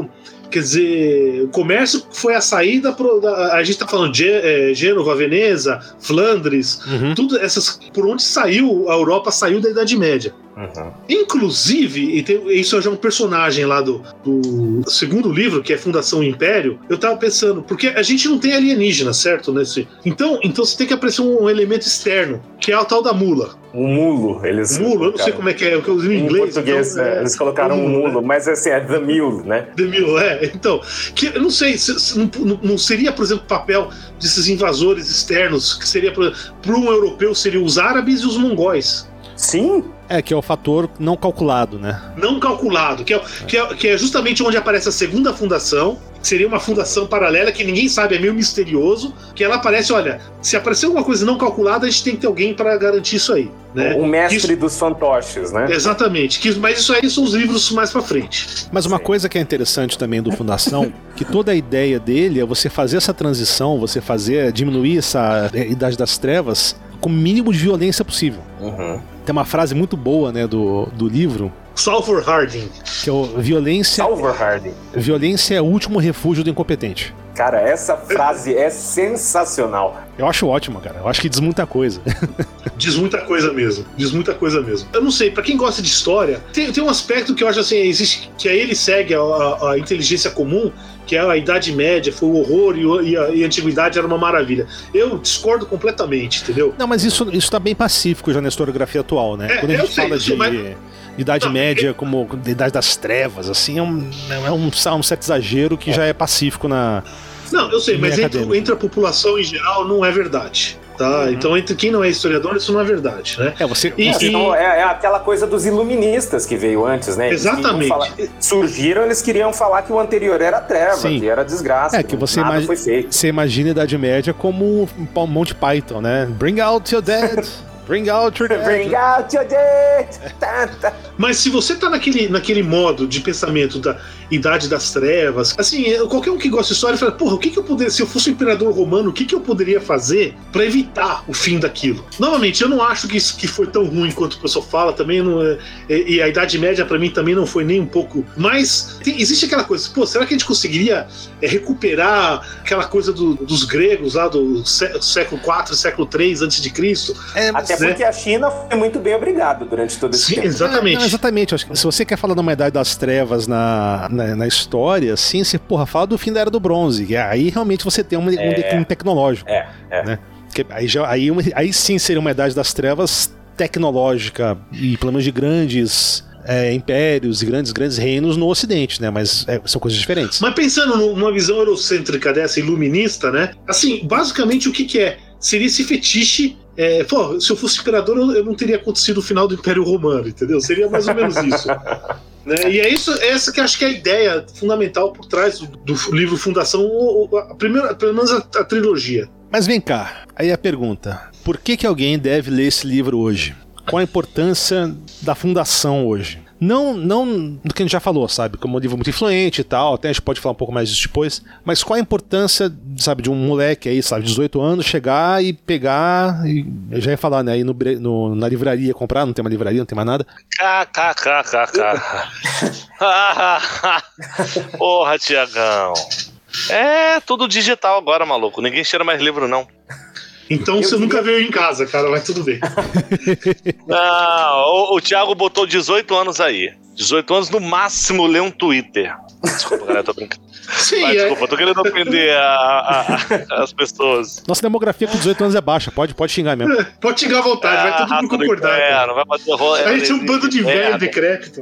Quer dizer, o comércio foi a saída. Pro, a gente está falando de é, Gênova, Veneza, Flandres, uhum. tudo essas. Por onde saiu, a Europa saiu da Idade Média. Uhum. Inclusive, e isso já é um personagem lá do, do, segundo livro, que é Fundação Império, eu tava pensando, porque a gente não tem alienígena, certo? Nesse, então, então você tem que aparecer um elemento externo, que é o tal da mula. O mulo, eles. Mulo, eu não sei como é que é, o que eu em inglês. Em português, então, é, eles colocaram um mulo, né? mas assim, é the mule, né? The mule, é. Então, que, eu não sei, se, se, não, não, seria, por exemplo, o papel desses invasores externos, que seria, para um europeu, seriam os árabes e os mongóis. Sim, é, que é o fator não calculado, né? Não calculado, que é, que é, que é justamente onde aparece a segunda fundação, que seria uma fundação paralela que ninguém sabe, é meio misterioso, que ela aparece, olha, se aparecer alguma coisa não calculada, a gente tem que ter alguém para garantir isso aí. Né? O mestre isso... dos fantoches, né? Exatamente, que, mas isso aí são os livros mais para frente. Mas uma Sim. coisa que é interessante também do Fundação, que toda a ideia dele é você fazer essa transição, você fazer, diminuir essa idade das trevas com o mínimo de violência possível. Uhum. Tem uma frase muito boa, né, do, do livro. Salvor Harding. Que é o violência. Salvor Harding. Violência é o último refúgio do incompetente. Cara, essa frase é sensacional. Eu acho ótimo, cara. Eu acho que diz muita coisa. diz muita coisa mesmo. Diz muita coisa mesmo. Eu não sei, para quem gosta de história, tem, tem um aspecto que eu acho assim, existe, que aí ele segue a, a, a inteligência comum, que é a Idade Média, foi o horror e, a, e a Antiguidade era uma maravilha. Eu discordo completamente, entendeu? Não, mas isso, isso tá bem pacífico já na historiografia atual, né? É, Quando a gente fala de. Mas... Idade não, Média como Idade das Trevas, assim, é um, é um, um certo exagero que já é pacífico na. Não, eu sei, mas entre, entre, a população em geral não é verdade. Tá? Uhum. Então, entre quem não é historiador, isso não é verdade, né? É, você, e, você... Então, é, é, aquela coisa dos iluministas que veio antes, né? Eles Exatamente. Falar, surgiram, eles queriam falar que o anterior era treva, Sim. que era desgraça. É, que você, imagi você imagina a Idade Média como um Monte Python, né? Bring out your dead. Bring out your dead. Bring out your dead. Mas se você tá naquele, naquele modo de pensamento da Idade das Trevas, assim, qualquer um que gosta de história fala, porra, o que, que eu poderia, se eu fosse o imperador romano, o que, que eu poderia fazer para evitar o fim daquilo? Novamente, eu não acho que isso que foi tão ruim quanto o pessoal fala, também não é, e a Idade Média para mim também não foi nem um pouco, mas tem, existe aquela coisa, pô, será que a gente conseguiria é, recuperar aquela coisa do, dos gregos lá do século 4, século 3 antes de Cristo? É, Até né? Porque a China foi muito bem obrigado durante todo esse Sim, tempo. Exatamente. É, não, exatamente. Se você quer falar de uma idade das trevas na, na, na, história, assim, você, porra, fala do fim da Era do Bronze. Que aí realmente você tem um, é, um declínio tecnológico. É, é. Né? aí, já, aí, aí sim seria uma idade das trevas tecnológica e pelo menos de grandes é, impérios e grandes, grandes reinos no Ocidente, né? Mas é, são coisas diferentes. Mas pensando numa visão eurocêntrica dessa, iluminista, né? Assim, basicamente o que, que é? Seria esse fetiche. É, pô, se eu fosse imperador, eu não teria acontecido o final do Império Romano, entendeu? Seria mais ou menos isso. Né? E é isso, essa que acho que é a ideia fundamental por trás do, do livro Fundação, a primeira, pelo menos a, a, trilogia. Mas vem cá, aí a pergunta: por que, que alguém deve ler esse livro hoje? qual a importância da fundação hoje. Não, não do que a gente já falou, sabe? Como um livro muito influente e tal, até a gente pode falar um pouco mais disso depois. Mas qual a importância, sabe, de um moleque aí, sabe, 18 anos, chegar e pegar. E eu já ia falar, né? Aí no, no, na livraria comprar, não tem uma livraria, não tem mais nada. KKKKK. Porra, Tiagão. É tudo digital agora, maluco. Ninguém cheira mais livro, não. Então eu você nunca veio em casa, cara, mas tudo bem. Não, o, o Thiago botou 18 anos aí. 18 anos no máximo lê um Twitter. Desculpa, galera, tô brincando. Sim, Mas, é... desculpa, tô querendo ofender a, a, a, as pessoas. Nossa demografia com 18 anos é baixa, pode, pode xingar mesmo. É, pode xingar à vontade, vai todo mundo concordar. É, não vai fazer rolo, a gente é um bando de velho decrépito.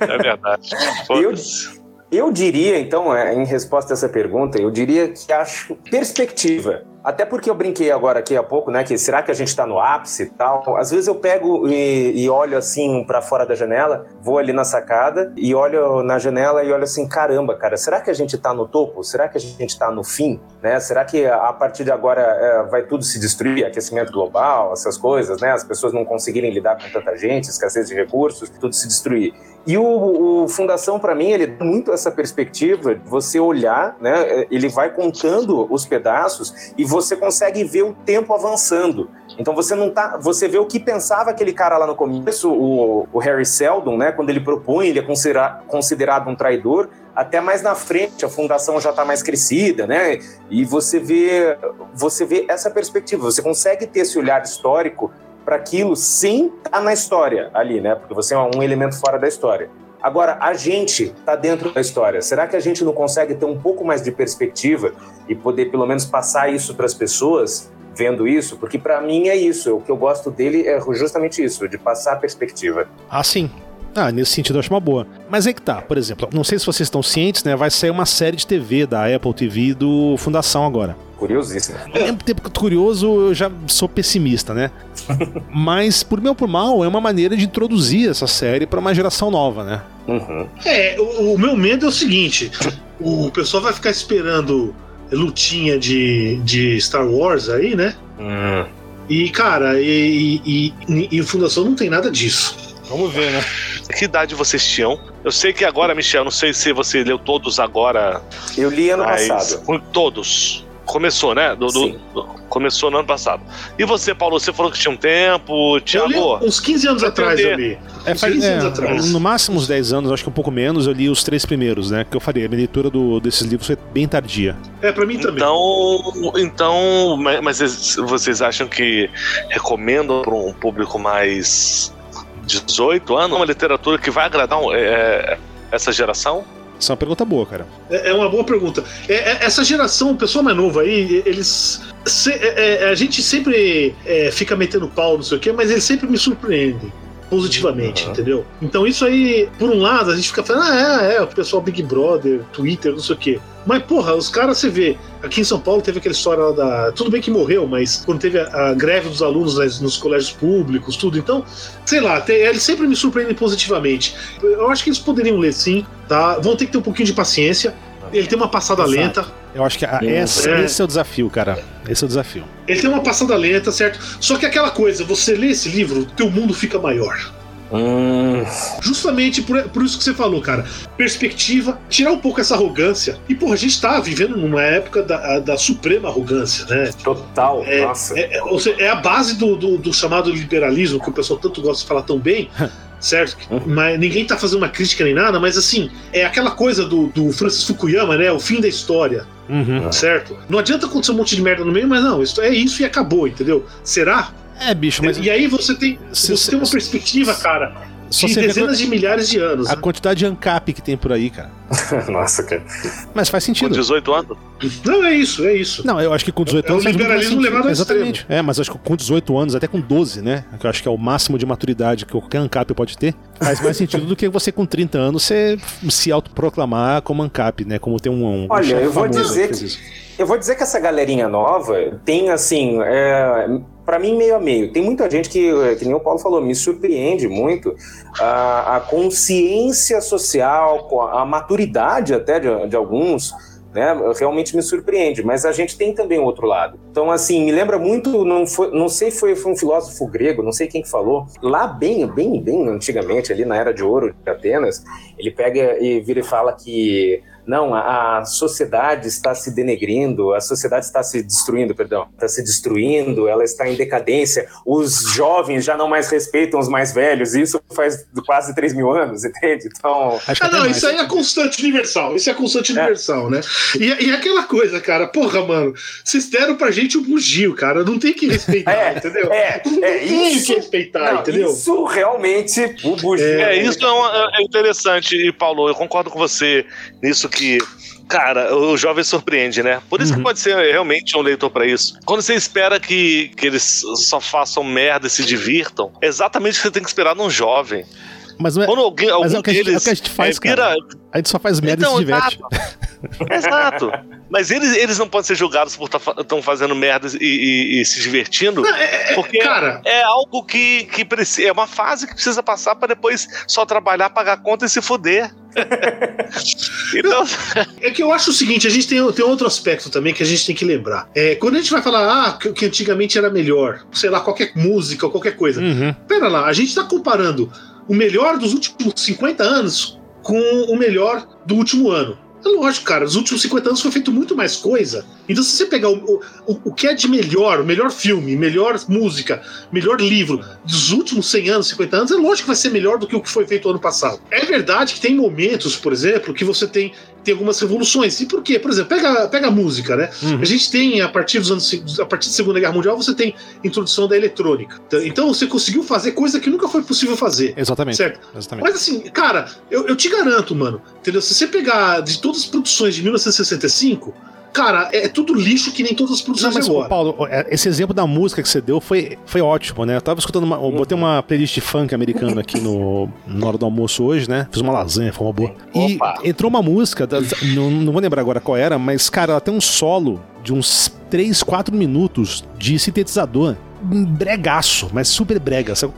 É verdade. Eu, eu diria, então, é, em resposta a essa pergunta, eu diria que acho perspectiva. Até porque eu brinquei agora aqui há pouco, né? Que será que a gente está no ápice e tal? Às vezes eu pego e, e olho assim para fora da janela, vou ali na sacada e olho na janela e olho assim, caramba, cara, será que a gente está no topo? Será que a gente está no fim? Né? Será que a partir de agora é, vai tudo se destruir? Aquecimento global, essas coisas, né? As pessoas não conseguirem lidar com tanta gente, escassez de recursos, tudo se destruir. E o, o Fundação, para mim, ele dá muito essa perspectiva de você olhar, né? Ele vai contando os pedaços e você consegue ver o tempo avançando. Então você não tá, você vê o que pensava aquele cara lá no começo, o, o Harry Seldon, né? Quando ele propõe, ele é considera, considerado um traidor. Até mais na frente, a fundação já está mais crescida, né? E você vê, você vê essa perspectiva. Você consegue ter esse olhar histórico para aquilo estar tá na história ali, né? Porque você é um elemento fora da história. Agora, a gente está dentro da história. Será que a gente não consegue ter um pouco mais de perspectiva e poder, pelo menos, passar isso para as pessoas vendo isso? Porque, para mim, é isso. O que eu gosto dele é justamente isso, de passar a perspectiva. Ah, sim. Ah, nesse sentido eu acho uma boa. Mas é que tá, por exemplo, não sei se vocês estão cientes, né? Vai sair uma série de TV da Apple TV do Fundação agora. Curiosíssimo. Ao mesmo tempo que eu tô curioso, eu já sou pessimista, né? Mas, por bem ou por mal, é uma maneira de introduzir essa série para uma geração nova, né? Uhum. É, o, o, meu medo é o seguinte: o pessoal vai ficar esperando lutinha de, de Star Wars aí, né? Uhum. E, cara, e, e, e, e Fundação não tem nada disso. Vamos ver, né? Que idade vocês tinham? Eu sei que agora, Michel, não sei se você leu todos agora. Eu li ano passado. Todos. Começou, né? Do, do, do, começou no ano passado. E você, Paulo, você falou que tinha um tempo. Tiago? Uns 15 anos atrás eu li. É, faz, é, no máximo uns 10 anos, acho que um pouco menos, eu li os três primeiros, né? Que eu falei, a minha leitura do, desses livros foi bem tardia. É, pra mim também. Então, então mas vocês acham que recomendam para um público mais 18 anos uma literatura que vai agradar é, essa geração? Essa é uma pergunta boa, cara. É, é uma boa pergunta. É, é, essa geração, o pessoal mais novo aí, eles. Se, é, é, a gente sempre fica metendo pau, não sei o quê, mas eles sempre me surpreendem positivamente, uhum. entendeu? Então isso aí, por um lado, a gente fica falando, ah, é, é, o pessoal Big Brother, Twitter, não sei o quê. Mas, porra, os caras, você vê, aqui em São Paulo teve aquela história lá da. Tudo bem que morreu, mas quando teve a, a greve dos alunos nos colégios públicos, tudo. Então, sei lá, tem, eles sempre me surpreendem positivamente. Eu acho que eles poderiam ler sim, tá? Vão ter que ter um pouquinho de paciência. Ele tem uma passada Exato. lenta. Eu acho que a, essa, é. esse é o desafio, cara. Esse é o desafio. Ele tem uma passada lenta, certo? Só que aquela coisa, você lê esse livro, teu mundo fica maior. Hum. Justamente por, por, isso que você falou, cara. Perspectiva, tirar um pouco essa arrogância. E, porra, a gente tá vivendo numa época da, da suprema arrogância, né? Total, é, nossa. É, é, seja, é a base do, do, do, chamado liberalismo, que o pessoal tanto gosta de falar tão bem. certo? Uhum. Mas ninguém tá fazendo uma crítica nem nada, mas assim, é aquela coisa do, do Francis Fukuyama, né? O fim da história. Uhum. Certo? Não adianta acontecer um monte de merda no meio, mas não, isso é isso e acabou, entendeu? Será? É, bicho, mas. E aí você tem, você se, tem uma perspectiva, cara, só de dezenas de milhares de anos. A né? quantidade de ANCAP que tem por aí, cara. Nossa, cara. Mas faz sentido. Com 18 anos? Não, é isso, é isso. Não, eu acho que com 18 é, anos. É o liberalismo levado ao Exatamente. É, mas acho que com 18 anos, até com 12, né? Que eu acho que é o máximo de maturidade que qualquer ANCAP pode ter. Faz mais sentido do que você com 30 anos você se autoproclamar como ANCAP, né? Como ter um. um Olha, eu vou dizer que. Eu vou dizer que essa galerinha nova tem, assim, é, para mim, meio a meio. Tem muita gente que, que nem o Paulo falou, me surpreende muito a, a consciência social, a maturidade até de, de alguns. Né, realmente me surpreende, mas a gente tem também o outro lado. Então, assim, me lembra muito, não, foi, não sei, foi, foi um filósofo grego, não sei quem que falou, lá bem, bem, bem antigamente, ali na Era de Ouro de Atenas, ele pega e vira e fala que não, a, sociedade está se denegrindo, a sociedade está se destruindo, perdão, está se destruindo, ela está em decadência, os jovens já não mais respeitam os mais velhos, e isso faz quase 3 mil anos, entende? Então. ah, não, isso aí é constante universal, isso é constante é. universal, né? E, e aquela coisa, cara, porra, mano, vocês deram pra gente o um bugio, cara, não tem que respeitar, é, entendeu? É, não é, tem isso, que respeitar, não, entendeu? Isso realmente, o bugio. É, isso é, uma, é interessante, e Paulo, eu concordo com você nisso que cara, o jovem surpreende, né? Por isso uhum. que pode ser realmente um leitor para isso. Quando você espera que, que eles só façam merda e se divirtam, é exatamente o que você tem que esperar num jovem. Mas, é, Quando alguém, mas é, o que a gente, é o que a gente faz, é, vira... cara. A gente só faz merda então, e se diverte. exato. Mas eles, eles não podem ser julgados por estar tá, fazendo merda e, e, e, se divertindo. Não, é, é, porque cara... é algo que, que precisa. É uma fase que precisa passar para depois só trabalhar, pagar conta e se fuder. então... É que eu acho o seguinte: a gente tem, tem outro aspecto também que a gente tem que lembrar. É, quando a gente vai falar ah, que, que antigamente era melhor, sei lá, qualquer música ou qualquer coisa. Uhum. Pera lá, a gente está comparando o melhor dos últimos 50 anos com o melhor do último ano. É lógico, cara, nos últimos 50 anos foi feito muito mais coisa. Então, se você pegar o, o, o que é de melhor, o melhor filme, melhor música, melhor livro dos últimos 100 anos, 50 anos, é lógico que vai ser melhor do que o que foi feito ano passado. É verdade que tem momentos, por exemplo, que você tem tem algumas revoluções. E por quê? Por exemplo, pega, pega a música, né? Uhum. A gente tem, a partir dos anos. A partir da Segunda Guerra Mundial, você tem introdução da eletrônica. Então você conseguiu fazer coisa que nunca foi possível fazer. Exatamente. Certo? Exatamente. Mas assim, cara, eu, eu te garanto, mano, entendeu? Se você pegar de todas as produções de 1965 Cara, é tudo lixo que nem todas as produções Não, mas, agora. Paulo, é, esse exemplo da música que você deu foi, foi ótimo, né? Eu tava escutando uma. Eu botei uma playlist de funk americano aqui no, na hora do almoço hoje, né? Fiz uma lasanha, foi uma boa. E Opa. entrou uma música, da, não, não vou lembrar agora qual era, mas, cara, ela tem um solo de uns 3, 4 minutos de sintetizador bregaço, mas super brega, sabe?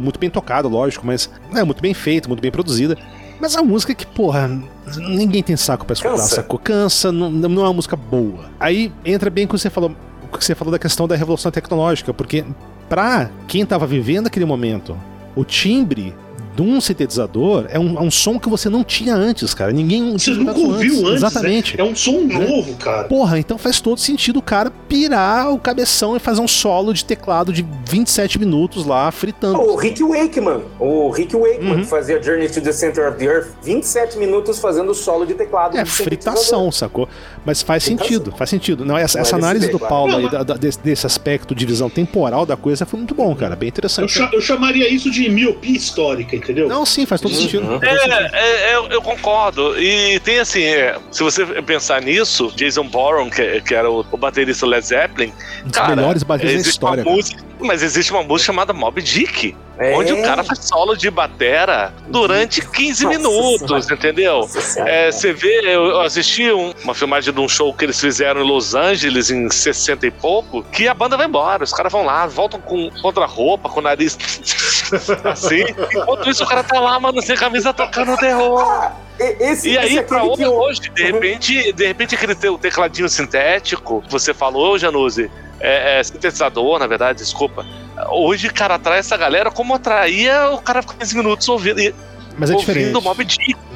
Muito bem tocado, lógico, mas é muito bem feito, muito bem produzida. Mas é uma música que, porra, ninguém tem saco pra escutar, Cansa. sacou? Cansa, não, não é uma música boa. Aí entra bem o que você falou, o que você falou da questão da revolução tecnológica, porque pra quem tava vivendo aquele momento, o timbre de um sintetizador é um, é um som que você não tinha antes, cara. Ninguém Você nunca ouviu antes. antes. Exatamente. É, é um som né? novo, cara. Porra, então faz todo sentido o cara pirar o cabeção e fazer um solo de teclado de 27 minutos lá, fritando. o Rick Wakeman. O Rick Wakeman uhum. que fazia Journey to the Center of the Earth, 27 minutos fazendo solo de teclado. É, fritação, sacou? Mas faz fritação. sentido, faz sentido. Não, essa, essa análise do Paulo aí, da, da, desse, desse, aspecto de visão temporal da coisa foi muito bom, cara. Bem interessante. Eu, eu chamaria isso de miopia histórica, entendeu? Não, sim, faz todo uhum. sentido. É, é, eu, eu, concordo. E tem assim, é, se você pensar nisso, Jason Bourne, que, que era o, o baterista Led Zeppelin, um dos cara, melhores bateristas da história. Música, mas existe uma música chamada Mob Dick. É. Onde o cara faz solo de batera durante 15 Nossa minutos, senhora. entendeu? É, você vê, eu assisti um, uma filmagem de um show que eles fizeram em Los Angeles em 60 e pouco, que a banda vai embora. Os caras vão lá, voltam com contra-roupa, com o nariz assim. Enquanto isso, o cara tá lá, mano, sem camisa tocando terror. Esse, e aí, pra hoje, hoje, de repente, de repente, aquele tecladinho sintético que você falou, Januse, é, é, sintetizador, na verdade, desculpa. Hoje, cara, atrai essa galera como atraía o cara ficar 15 minutos ouvindo. Mas é diferente.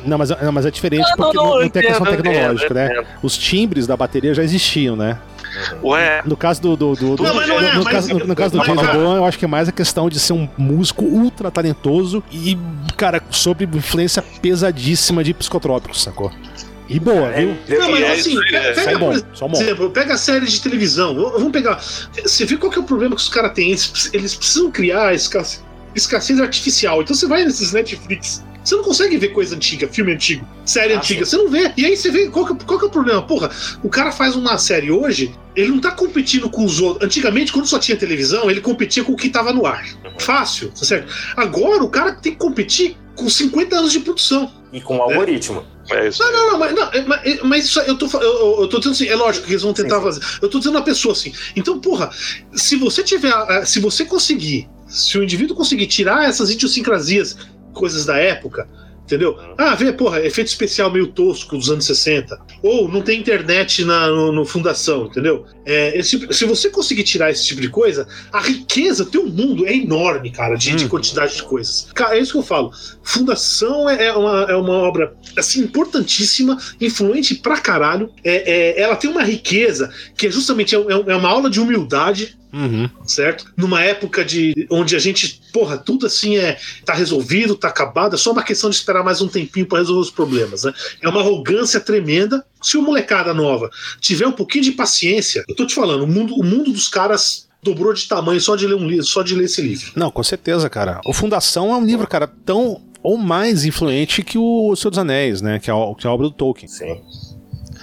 Não, mas, não, mas é diferente não, porque não, não, não tem a questão tecnológica, né? Os timbres da bateria já existiam, né? Ué. No caso do. do, do, do não, no, é, no, caso, no, no, caso do James Bond, eu acho que é mais a questão de ser um músico ultra talentoso e, cara, sob influência pesadíssima de psicotrópicos, sacou? E boa, é, viu? Não, mas assim, é, pega, bom, por exemplo, pega a série de televisão. Vamos pegar. Você vê qual que é o problema que os caras têm? Eles, eles precisam criar escassez, escassez artificial. Então você vai nesses Netflix você não consegue ver coisa antiga, filme antigo, série ah, antiga, sim. você não vê. E aí você vê qual que, qual que é o problema. Porra, o cara faz uma série hoje, ele não tá competindo com os outros. Antigamente, quando só tinha televisão, ele competia com o que tava no ar. Uhum. Fácil, tá certo? Agora o cara tem que competir com 50 anos de produção. E com o algoritmo. É isso. Não, não, não, mas, não, é, mas, é, mas isso, eu, tô, eu, eu tô dizendo assim, é lógico que eles vão tentar sim, sim. fazer. Eu tô dizendo a pessoa assim. Então, porra, se você tiver. Se você conseguir, se o indivíduo conseguir tirar essas idiosincrasias coisas da época, entendeu? Ah, vê, porra, efeito especial meio tosco dos anos 60. Ou não tem internet na no, no fundação, entendeu? É, esse, se você conseguir tirar esse tipo de coisa, a riqueza, teu mundo é enorme, cara, de, de uhum. quantidade de coisas. Cara, é isso que eu falo. Fundação é, é, uma, é uma obra, assim, importantíssima, influente pra caralho. É, é ela tem uma riqueza que é justamente é, é uma aula de humildade Uhum. Certo? Numa época de onde a gente, porra, tudo assim é tá resolvido, tá acabado, é só uma questão de esperar mais um tempinho para resolver os problemas, né? É uma arrogância tremenda. Se o molecada nova tiver um pouquinho de paciência, eu tô te falando, o mundo, o mundo dos caras dobrou de tamanho só de ler um livro, só de ler esse livro. Não, com certeza, cara. O Fundação é um livro, cara, tão ou mais influente que o Senhor dos Anéis, né? Que é a, que é a obra do Tolkien. Sim.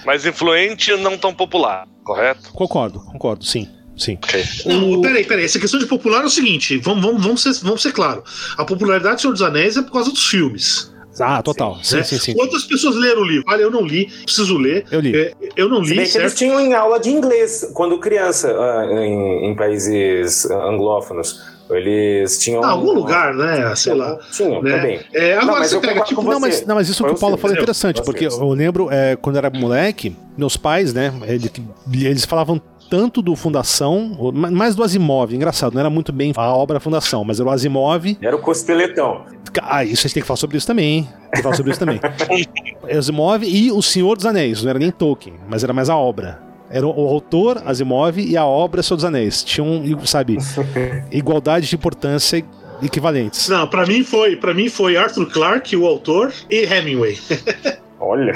Mais influente, não tão popular, correto? Concordo, concordo, sim. Sim. Não, o... peraí, peraí. Essa questão de popular é o seguinte: vamos, vamos, vamos, ser, vamos ser claros. A popularidade do Senhor dos Anéis é por causa dos filmes. Ah, total. Sim, né? sim, sim, Quantas pessoas leram o livro? Olha, eu não li, preciso ler. Eu li. É, eu não li. certo? eles tinham em aula de inglês quando criança, ah, em, em países anglófonos. Eles tinham. Ah, algum lugar, né? Sei lá. Tinham, né? também. É, agora não, você pega, tipo. Não mas, não, mas isso que o Paulo falou é interessante, porque eu lembro, é, quando era moleque, meus pais, né? Eles, eles falavam tanto do Fundação, mais do Asimov, engraçado, não era muito bem a obra Fundação, mas era o Asimov. Era o Costeletão. Ah, isso a gente tem que falar sobre isso também, hein? Tem que falar sobre isso também. Asimov e O Senhor dos Anéis, não era nem Tolkien, mas era mais a obra. Era o autor, Asimov, e a obra Senhor dos Anéis. Tinham, sabe, igualdade de importância equivalentes. Não, para mim foi, para mim foi Arthur Clarke, o autor, e Hemingway. Olha.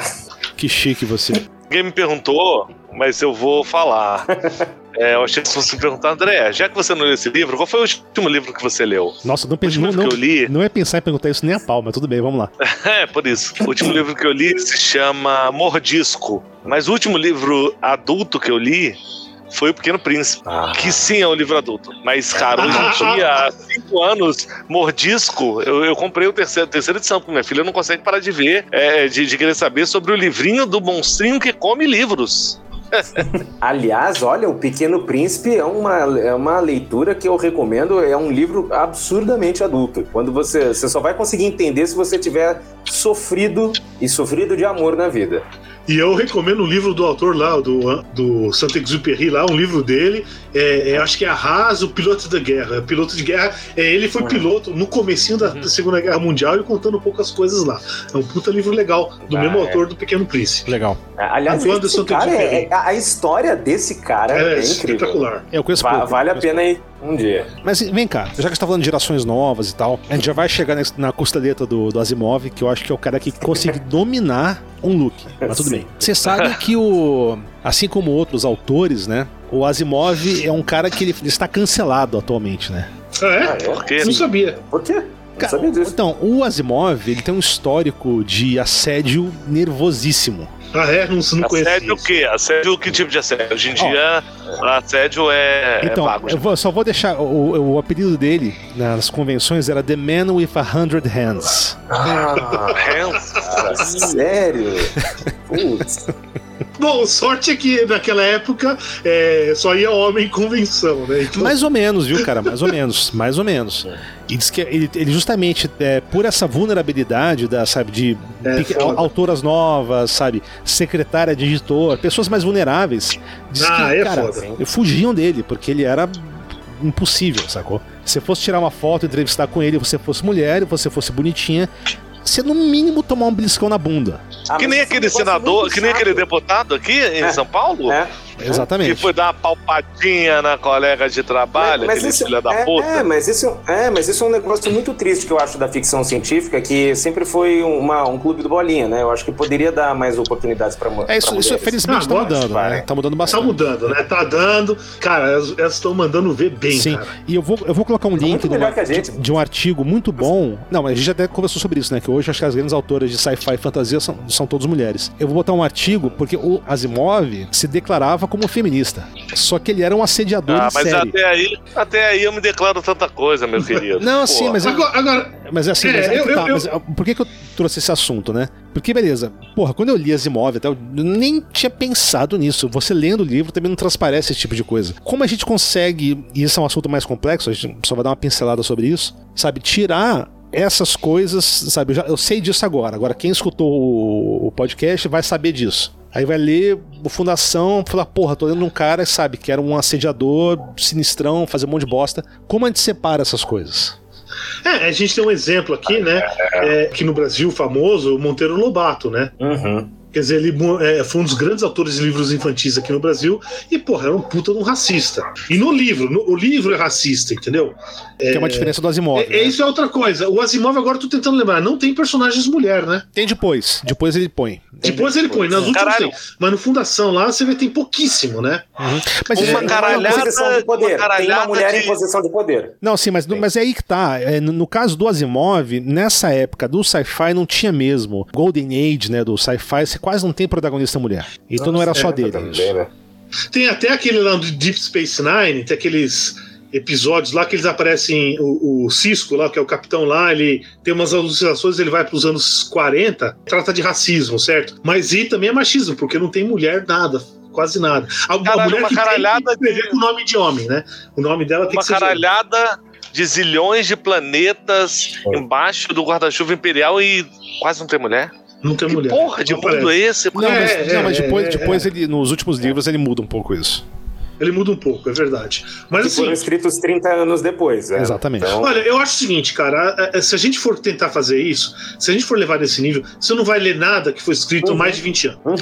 Que chique você. Alguém me perguntou mas eu vou falar. É, eu achei que você me perguntar, André, já que você não leu esse livro, qual foi o último livro que você leu? Nossa, não, não, não, que eu li... não é pensar em perguntar isso nem a pau, mas tudo bem, vamos lá. é, por isso. O último livro que eu li se chama Mordisco. Mas o último livro adulto que eu li foi O Pequeno Príncipe, ah. que sim é um livro adulto. Mas, cara, hoje em dia, há cinco anos, Mordisco, eu, eu comprei o terceiro, terceira edição, porque minha filha não consegue parar de ver, é, de, de querer saber sobre o livrinho do monstrinho que come livros. Aliás, olha, O Pequeno Príncipe é uma, é uma leitura que eu recomendo, é um livro absurdamente adulto. Quando você, você só vai conseguir entender se você tiver sofrido e sofrido de amor na vida. E eu recomendo o livro do autor lá, do, do Saint-Exupéry lá, um livro dele, é, é, acho que é Arras, o Piloto da Guerra. Piloto de Guerra, é, ele foi piloto no comecinho da uhum. Segunda Guerra Mundial e contando poucas coisas lá. É um puta livro legal, do ah, mesmo é. autor do Pequeno Príncipe. Legal. Aliás, esse cara é, a história desse cara é, é espetacular. Eu conheço Va Vale a pena ir um dia. Mas vem cá, já que você tá falando de gerações novas e tal, a gente já vai chegar na costeleta do, do Asimov, que eu acho que é o cara que consegue dominar um look. Mas tudo Sim. bem. Você sabe que o. Assim como outros autores, né? O Asimov é um cara que ele, ele está cancelado atualmente, né? Ah, é? Ah, é? Por quê? Não sabia. Por quê? Cara, então, o Asimov ele tem um histórico de assédio nervosíssimo. Ah, é? Não, não conhecia. Assédio o quê? Assédio, que tipo de assédio? Hoje em dia, oh. assédio é. é então, é vago, eu vou, só vou deixar. O, o apelido dele nas convenções era The Man with a Hundred Hands. Ah, hands? Cara, sério? Putz. Bom, sorte é que naquela época é, só ia homem em convenção, né? Então... Mais ou menos, viu, cara? Mais ou menos. Mais ou menos. E diz que ele, ele justamente, é, por essa vulnerabilidade da, sabe, de é, autoras novas, sabe, secretária de editor, pessoas mais vulneráveis, diz ah, que, é cara, foda. fugiam dele, porque ele era impossível, sacou? Se fosse tirar uma foto, entrevistar com ele, você fosse mulher, você fosse bonitinha, você no mínimo tomar um beliscão na bunda. Ah, que nem aquele senador, que nem aquele deputado aqui em é, São Paulo. É. Exatamente. Que foi dar uma palpadinha na colega de trabalho, mas, mas filho da é, puta. É mas, isso, é, mas isso é um negócio muito triste que eu acho da ficção científica, que sempre foi uma, um clube do bolinha, né? Eu acho que poderia dar mais oportunidades para É, isso, isso felizmente ah, tá mudando, né? Tá mudando bastante. Tá mudando, né? Tá dando. Cara, elas estão mandando ver bem, Sim. Cara. E eu vou, eu vou colocar um link de, de, um artigo muito bom. Não, mas a gente até conversou sobre isso, né? Que hoje acho que as grandes autoras de sci-fi e fantasia são, são todas mulheres. Eu vou botar um artigo porque o Asimov se declarava como feminista. Só que ele era um assediador ah, mas série. até aí, até aí eu me declaro tanta coisa, meu querido. Não, assim, mas agora, agora, mas assim, é, mas é eu, tá, eu, mas, por que, que eu trouxe esse assunto, né? Porque, beleza, porra, quando eu li Asimov, até, eu nem tinha pensado nisso. Você lendo o livro também não transparece esse tipo de coisa. Como a gente consegue, e isso é um assunto mais complexo, a gente só vai dar uma pincelada sobre isso, sabe, tirar essas coisas, sabe, eu, já, eu sei disso agora. Agora, quem escutou o, o podcast vai saber disso. Aí vai ler o Fundação, falar, porra, tô lendo um cara, sabe, que era um assediador, sinistrão, fazer um monte de bosta. Como a gente separa essas coisas? É, a gente tem um exemplo aqui, né? É, que no Brasil famoso, o Monteiro Lobato, né? Uhum. Quer dizer, ele é, foi um dos grandes autores de livros infantis aqui no Brasil e, porra, era um puta de um racista. E no livro, no, o livro é racista, entendeu? Que é, é uma diferença do Asimov. É, é, né? Isso é outra coisa. O Asimov, agora eu tô tentando lembrar, não tem personagens mulher, né? Tem depois. Depois ele põe. Depois ele põe. Nas últimas tem. Mas no Fundação lá você vê tem pouquíssimo, né? Uhum. Mas uma é, caralhada de poder. Uma tem uma mulher de... em posição de poder. Não, sim, mas, mas é aí que tá. É, no, no, caso do Asimov, nessa época do sci-fi não tinha mesmo. Golden Age, né, do sci-fi, você quase não tem protagonista mulher. Então Nossa, não era só dele. Também, né? Tem até aquele lá do Deep Space Nine, tem aqueles episódios lá que eles aparecem, o, o, Cisco lá, que é o capitão lá, ele tem umas alucinações, ele vai para os anos 40, trata de racismo, certo? Mas e também é machismo, porque não tem mulher nada, quase nada. A, Caralho, a mulher uma que caralhada tem que de... com o nome de homem, né? O nome dela tem uma que ser... Uma caralhada de zilhões de planetas é. embaixo do guarda-chuva imperial e quase não tem mulher? Não tem que mulher. porra de mundo é esse? Não, mas, é, não, mas depois, é, depois ele, nos últimos livros ele muda um pouco isso. Ele muda um pouco, é verdade. Mas assim. Foram escritos 30 anos depois, né? Exatamente. Então... Olha, eu acho o seguinte, cara. Se a gente for tentar fazer isso, se a gente for levar nesse nível, você não vai ler nada que foi escrito uhum. há mais de 20 anos. Uhum.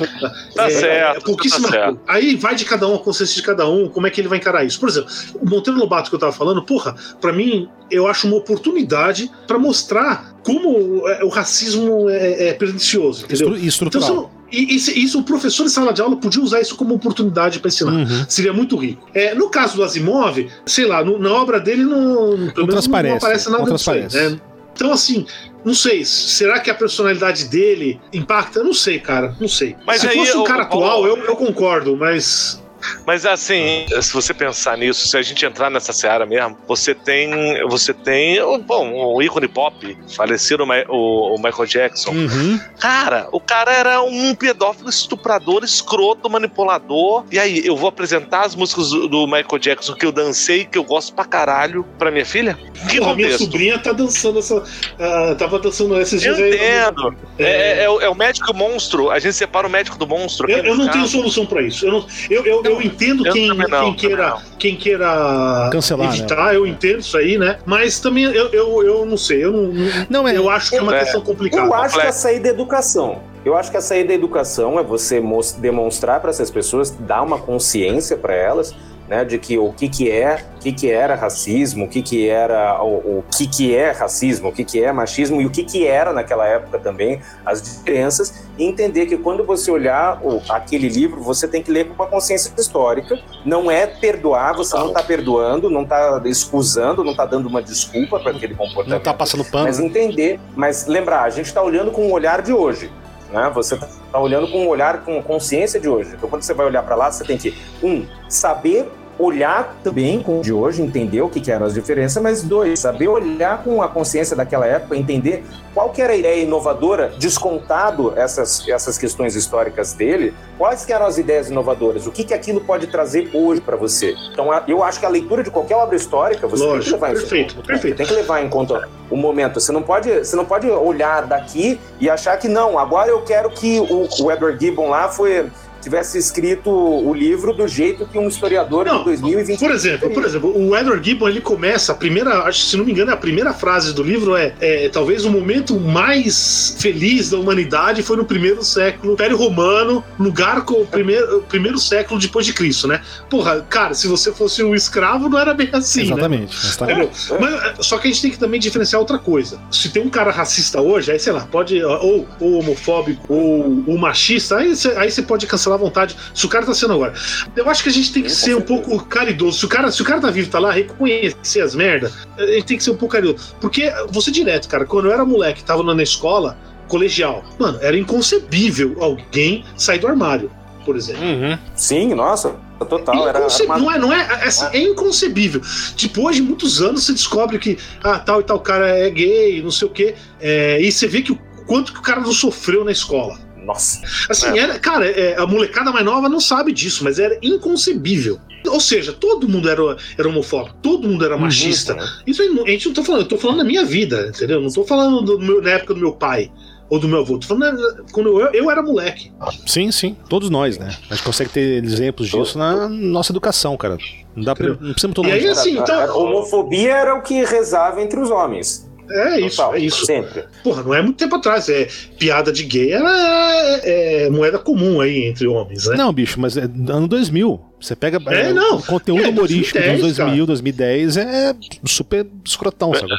Tá é, certo. É pouquíssima tá certo. Aí vai de cada um, a consciência de cada um, como é que ele vai encarar isso. Por exemplo, o Monteiro Lobato que eu tava falando, porra, para mim, eu acho uma oportunidade para mostrar como é, o racismo é, é pernicioso. Entendeu? Estrutural. Então, e isso, isso, o professor em sala de aula podia usar isso como oportunidade para ensinar. Uhum. Seria muito rico. É, no caso do Asimov, sei lá, no, na obra dele não, não, transparece, não aparece nada não disso aí, né? Então, assim, não sei, será que a personalidade dele impacta? Não sei, cara, não sei. Mas Se aí, fosse um cara eu, atual, eu, eu concordo, mas mas assim, se você pensar nisso, se a gente entrar nessa seara mesmo, você tem. Você tem. Bom, o ícone pop, falecido o, o Michael Jackson. Uhum. Cara, o cara era um pedófilo estuprador, escroto, manipulador. E aí, eu vou apresentar as músicas do, Michael Jackson que eu dancei, que eu gosto pra caralho, pra minha filha? Que Porra, minha sobrinha tá dançando essa. Uh, tava dançando esses dias eu aí. Entendo. É... É, é, é, o médico monstro. A gente separa o médico do monstro. Eu, eu não tenho solução pra isso. Eu, não, eu, eu, eu entendo eu quem, não, quem, queira, quem queira Cancelar, né? evitar, né? eu entendo isso aí, né? Mas também eu, eu, eu não sei, eu não, não é, eu acho que é uma questão complicada. Eu acho que a saída é educação. Eu acho que a saída da educação é você demonstrar para essas pessoas, dar uma consciência para elas né, de que o que que é, o que que era racismo, o que que era o, o que que é racismo, o que que é machismo e o que que era naquela época também as diferenças e entender que quando você olhar o, aquele livro você tem que ler com uma consciência histórica, não é perdoar, você não está perdoando, não está excusando, não está dando uma desculpa para aquele comportamento, não está passando pano, mas entender, mas lembrar, a gente está olhando com o olhar de hoje. Né? Você está olhando com um olhar, com consciência de hoje. Então, quando você vai olhar para lá, você tem que, um, saber olhar também com de hoje, entender o que, que eram as diferenças, mas dois, saber olhar com a consciência daquela época, entender qual que era a ideia inovadora, descontado essas, essas questões históricas dele, quais que eram as ideias inovadoras, o que, que aquilo pode trazer hoje para você. Então, eu acho que a leitura de qualquer obra histórica, você Lógico, tem que levar perfeito, em perfeito. tem que levar em conta o momento. Você não pode, você não pode olhar daqui e achar que não, agora eu quero que o, o Edward Gibbon lá foi tivesse escrito o livro do jeito que um historiador não, de 2020. Por exemplo, por exemplo, o Edward Gibbon ele começa a primeira, acho se não me engano, a primeira frase do livro é, é talvez o momento mais feliz da humanidade foi no primeiro século, Império Romano, lugar com o primeiro, primeiro século depois de Cristo, né? Porra, cara, se você fosse um escravo, não era bem assim. Né? Exatamente. Né? Tá... Mas, é, só que a gente tem que também diferenciar outra coisa. Se tem um cara racista hoje, aí sei lá, pode. Ou, ou homofóbico, ou, ou machista, aí você aí pode cancelar à vontade. Se o cara tá sendo agora. Eu acho que a gente tem que ser um pouco caridoso. Se o cara, se o cara tá vivo, tá lá, reconhecer as merdas, a gente tem que ser um pouco caridoso. Porque, você direto, cara, quando eu era moleque, tava na escola, colegial, mano, era inconcebível alguém sair do armário, por exemplo. Uhum. Sim, nossa. Total, era, era uma... não é, não é, é, assim, é inconcebível. Depois de muitos anos você descobre que ah, tal e tal cara é gay, não sei o quê, é, e você vê que o quanto que o cara não sofreu na escola. Nossa. Assim, é. era, cara, é, a molecada mais nova não sabe disso, mas era inconcebível. Ou seja, todo mundo era, era homofóbico, todo mundo era uhum. machista. Uhum. Isso a gente não tá falando, eu tô falando da minha vida, entendeu? Não tô falando do meu, na época do meu pai ou do meu avô. Tô falando quando eu, eu era moleque. Sim, sim. Todos nós, né? A gente consegue ter exemplos disso na nossa educação, cara. Não dá pra, não precisamos todo mundo. E aí, assim, então, a, a homofobia era o que rezava entre os homens. É isso, Total, é isso. Sempre. Porra, não é muito tempo atrás. É, piada de gay era é, é, moeda comum aí entre homens, né? Não, bicho, mas é ano 2000. Você pega é, é não. o conteúdo é, humorístico 2010, dos 2000, cara. 2010 é super escrotão, sabe?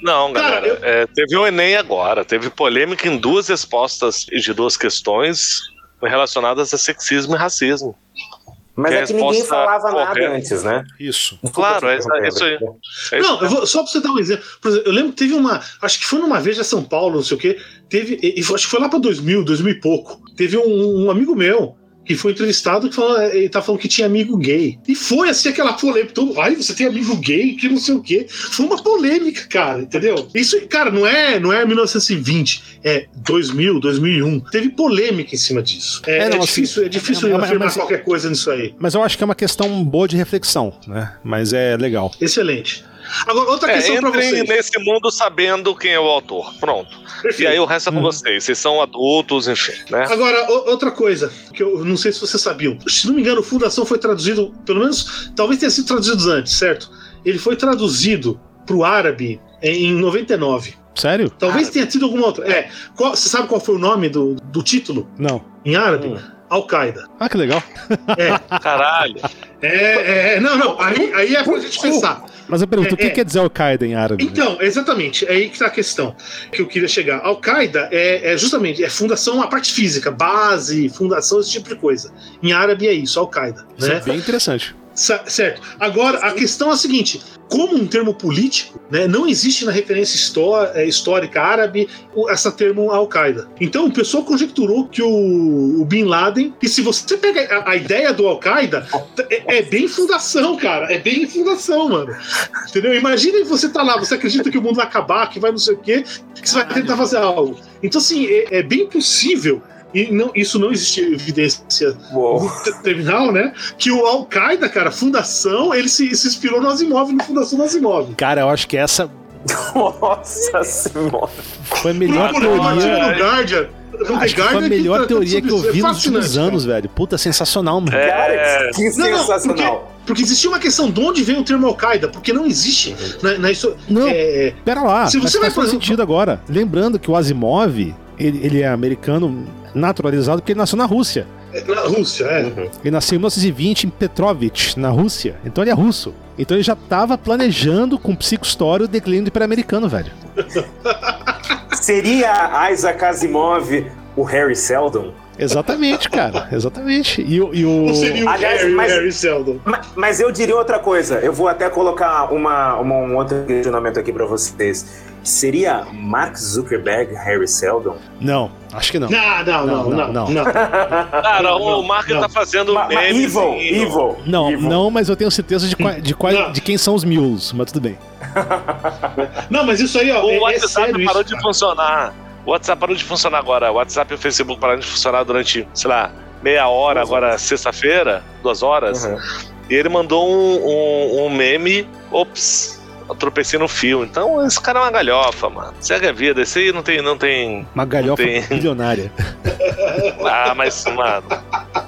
Não, galera. Cara, eu... é, teve o Enem agora. Teve polêmica em duas respostas de duas questões relacionadas a sexismo e racismo. Mas é que ninguém falava nada antes, né? Isso. Claro, é, é isso aí. É não, vou, só pra você dar um exemplo. exemplo. Eu lembro que teve uma. Acho que foi numa vez a São Paulo, não sei o quê. Teve. Acho que foi lá pra 2000, 2000 e pouco. Teve um, um amigo meu que foi entrevistado que falou, ele tá falando que tinha amigo gay. E foi assim aquela polêmica, todo, ai, você tem amigo gay, que não sei o quê. Foi uma polêmica, cara, entendeu? Isso, cara, não é, não é 1920, é 2000, 2001. Teve polêmica em cima disso. É, é, não, é difícil, é difícil é, afirmar mas, qualquer coisa nisso aí. Mas eu acho que é uma questão boa de reflexão, né? Mas é legal. Excelente. Agora, outra é, questão pra vocês. nesse mundo sabendo quem é o autor. Pronto. Perfeito. E aí o resto é com hum. vocês. Vocês são adultos, enfim, né? Agora, outra coisa, que eu não sei se vocês sabiam. Se não me engano, Fundação foi traduzido, pelo menos, talvez tenha sido traduzido antes, certo? Ele foi traduzido pro árabe em 99. Sério? Talvez tenha tido alguma outra. É. Qual, você sabe qual foi o nome do, do título? Não. Em árabe? Hum. Al-Qaeda. Ah, que legal. É. Caralho. É, é, é, não, não. Aí, aí é pra gente pensar. Mas eu pergunto, é, o que é. quer dizer Al-Qaeda em árabe? Então, exatamente, é aí que está a questão que eu queria chegar. Al-Qaeda é, é, justamente é fundação, a parte física, base, fundação, esse tipo de coisa. Em árabe é isso, Al-Qaeda. Né? é bem interessante. Certo. Agora, a questão é a seguinte: como um termo político, né, não existe na referência é, histórica árabe essa termo Al-Qaeda. Então, o pessoal conjecturou que o, o, Bin Laden, e se você pega a, a ideia do Al-Qaeda, é, é, bem fundação, cara. É bem fundação, mano. Entendeu? Imagina que você tá lá, você acredita que o mundo vai acabar, que vai não sei o quê, que você vai tentar fazer algo. Então, assim, é, é bem possível e não, isso não existe evidência terminal, né? Que o Al-Qaeda, cara, fundação, ele se, se inspirou no Asimov, no Fundação do Asimov. Cara, eu acho que essa. Nossa senhora! Foi a melhor teoria. No Guardian, Acho que foi a melhor teoria que eu vi nos últimos anos, velho. Puta, sensacional, mano. É... Cara, que sensacional. Não, porque, porque, existia uma questão de onde vem o termo Al-Qaeda, porque não existe. Na, na isso, não, é... pera lá. Se você vai fazer sentido agora. Lembrando que o Asimov, ele, ele é americano naturalizado porque ele nasceu na Rússia. Na Rússia, é. Uhum. Ele nasceu em 1920 em Petrovich, na Rússia. Então ele é russo. Então ele já estava planejando com Psico-História o declínio do Império Americano, velho. Seria Isaac Asimov o Harry Seldon? Exatamente, cara. Exatamente. E, e o. seria o Aliás, Harry, mas, Harry Seldon. Mas, mas, eu diria outra coisa. Eu vou até colocar uma, uma um outro questionamento aqui para vocês. Seria Mark Zuckerberg Harry Seldon? Não, acho que não. Não, não, não, não. não, não. Cara, o Mark tá fazendo ma, ma, Evil, evil. Não, evil. não, mas eu tenho certeza de, de, de, de quem são os mules, mas tudo bem. não, mas isso aí, ó. O é, WhatsApp é sério parou isso, de funcionar. O WhatsApp parou de funcionar agora. O WhatsApp e o Facebook pararam de funcionar durante, sei lá, meia hora, agora sexta-feira, duas horas. Uhum. E ele mandou um, um, um meme, ops, eu tropecei no fio. Então, esse cara é uma galhofa, mano. Segue a vida. Esse aí não tem. Não tem uma galhofa tem... milionária. ah, mas, mano.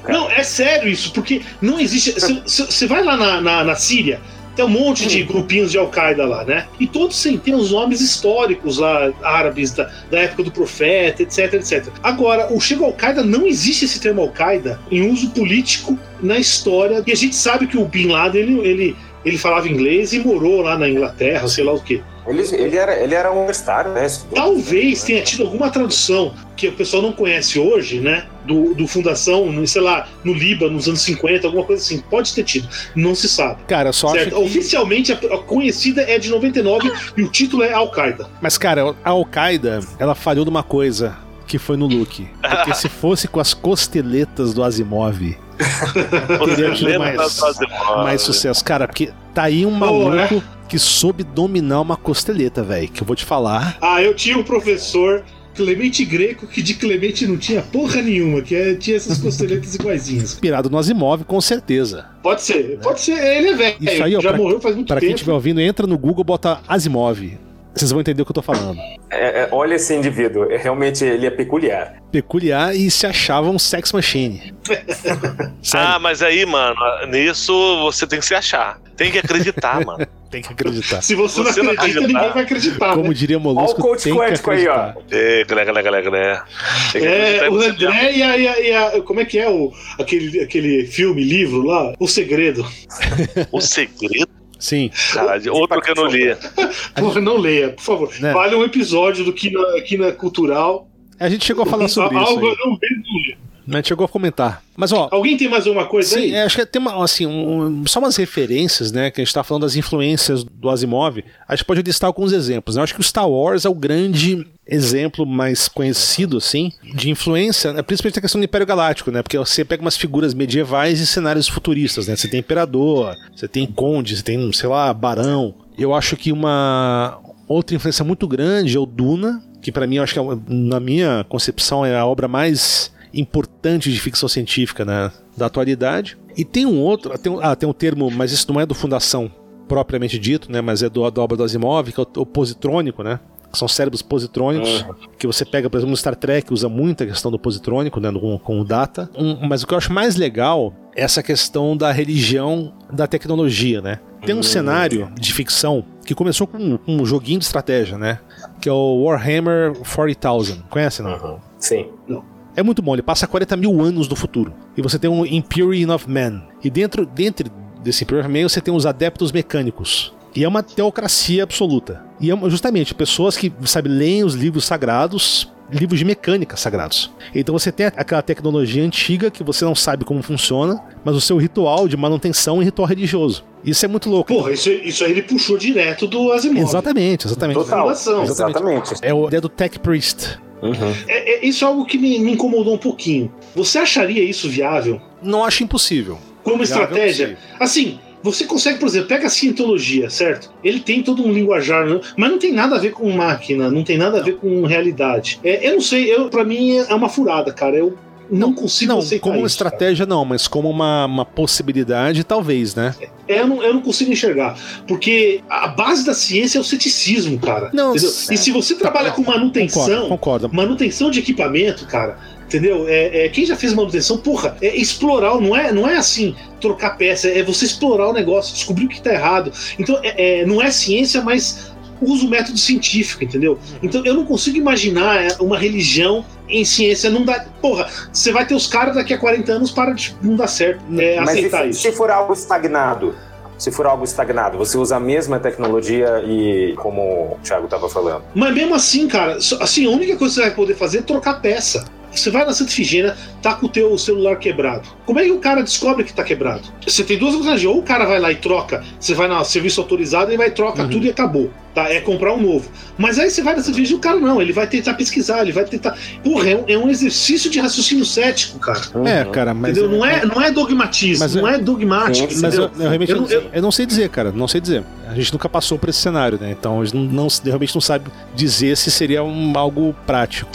Não, é sério isso, porque não existe. Você vai lá na, na, na Síria, tem um monte de grupinhos de Al-Qaeda lá, né? E todos têm os nomes históricos lá, árabes, da, da época do profeta, etc, etc. Agora, o Chego Al-Qaeda, não existe esse termo Al-Qaeda em uso político na história. E a gente sabe que o Bin Laden, ele, ele, ele falava inglês e morou lá na Inglaterra, sei lá o quê. Ele, ele, era, ele era um universitário, né? Talvez tenha tido alguma tradução que o pessoal não conhece hoje, né? Do, do Fundação, sei lá, no Líbano, nos anos 50, alguma coisa assim. Pode ter tido, não se sabe. Cara, só certo? Que... Oficialmente, a, a, conhecida é de 99 e o título é Al-Qaeda. Mas, cara, a Al-Qaeda, ela falhou de uma coisa que foi no look. Porque se fosse com as costeletas do Asimov. teria tido mais, mais sucesso. Cara, porque tá aí um maluco. Oh, né? que soube dominar uma costeleta, velho. Que eu vou te falar. Ah, eu tinha um professor Clemente Greco, que de Clemente não tinha porra nenhuma, que é, tinha essas costeletas iguaizinhas. Inspirado no Asimov, com certeza. Pode ser, pode ser. Ele é velho. Isso aí, ó, já pra, morreu faz muito pra tempo. Pra quem estiver ouvindo, entra no Google, bota Asimov. Vocês vão entender o que eu tô falando. É, é, olha esse indivíduo, é, realmente ele é peculiar. Peculiar e se achava um sex machine. ah, mas aí, mano, nisso você tem que se achar. Tem que acreditar, mano. Tem que acreditar. Se você, você não acredita, ninguém vai acreditar. Como né? diria Molusco, Olha o tem que acreditar. aí, ó. É, galera, galera, galera. É, o André e a, e, a, e a, Como é que é o, aquele, aquele filme, livro lá? O Segredo. o Segredo? Sim. Caralho, outro que eu não li. Porra, não leia, por favor. Né? Vale um episódio do Kina, Kina Cultural. A gente chegou a falar sobre isso. Algo eu não vejo a gente chegou a comentar. Mas, ó. Alguém tem mais uma coisa sim, aí? É, acho que tem uma, assim, um, só umas referências, né? Que a gente tá falando das influências do Asimov. A gente pode listar alguns exemplos. Né? Eu acho que o Star Wars é o grande exemplo mais conhecido, assim, de influência, né? principalmente a questão do Império Galáctico, né? Porque você pega umas figuras medievais e cenários futuristas, né? Você tem Imperador, você tem Conde, você tem, sei lá, Barão. Eu acho que uma outra influência muito grande é o Duna, que para mim, eu acho que é, na minha concepção é a obra mais importante de ficção científica né, da atualidade. E tem um outro, tem, ah, tem um termo, mas isso não é do Fundação propriamente dito, né, mas é do, da obra do Asimov, que é o, o positrônico, né? São cérebros positrônicos, uhum. que você pega, por exemplo, no Star Trek, usa muito a questão do positrônico, né, com, com o data. Um, mas o que eu acho mais legal é essa questão da religião da tecnologia, né? Tem um uhum. cenário de ficção que começou com, com, um joguinho de estratégia, né? Que é o Warhammer 40,000. Conhece, não? Uhum. Sim. Não. É muito bom, ele passa 40 mil anos no futuro. E você tem um Imperium of Men. E dentro, dentro desse Imperium of Men você tem os adeptos mecânicos. E é uma teocracia absoluta. E é justamente pessoas que, sabe, leem os livros sagrados, livros de mecânica sagrados. Então você tem aquela tecnologia antiga que você não sabe como funciona, mas o seu ritual de manutenção é ritual religioso. Isso é muito louco. Porra, isso, isso aí ele puxou direto do Asimov. Exatamente, exatamente. Total. Exatamente. exatamente. É o ideia do Tech Priest. Uhum. É, é, isso é algo que me, me, incomodou um pouquinho. Você acharia isso viável? Não acho impossível. Como viável estratégia? Assim, você consegue, por exemplo, pega a cientologia, certo? Ele tem todo um linguajar, né? mas não tem nada a ver com máquina, não tem nada a ver com realidade. É, eu não sei, eu, para mim é uma furada, cara. Eu não consigo não, aceitar como uma estratégia cara. não, mas como uma, uma possibilidade talvez, né? É, eu, não, eu não consigo enxergar, porque a base da ciência é o ceticismo, cara. Não, entendeu? E se você trabalha com manutenção, concordo, concordo. manutenção de equipamento, cara, entendeu? É, é, quem já fez manutenção, porra, é explorar, não é, não é assim, trocar peça, é você explorar o negócio, descobrir o que tá errado. Então, é, é não é ciência, mas usa o método científico, entendeu? Uhum. Então eu não consigo imaginar é, uma religião em ciência não dá. Porra, você vai ter os caras daqui a 40 anos para de não dar certo é, Mas aceitar se, isso. Se for algo estagnado, se for algo estagnado, você usa a mesma tecnologia e como o Thiago estava falando. Mas mesmo assim, cara, assim, a única coisa que você vai poder fazer é trocar peça. Você vai na Santa Figênia, tá com o teu celular quebrado. Como é que o cara descobre que tá quebrado? Você tem duas opções. Ou o cara vai lá e troca, você vai no serviço autorizado e vai troca uhum. tudo e acabou. Tá? É comprar um novo. Mas aí você vai nessa Figênia e o cara não, ele vai tentar pesquisar, ele vai tentar. Porra, é um, é um exercício de raciocínio cético, cara. É, cara, mas. Entendeu? Não, é, não é dogmatismo, mas, não é dogmático. Mas eu, eu, realmente eu, eu, eu, não sei dizer, cara, não sei dizer. A gente nunca passou por esse cenário, né? Então a gente não, não realmente não sabe dizer se seria um, algo prático.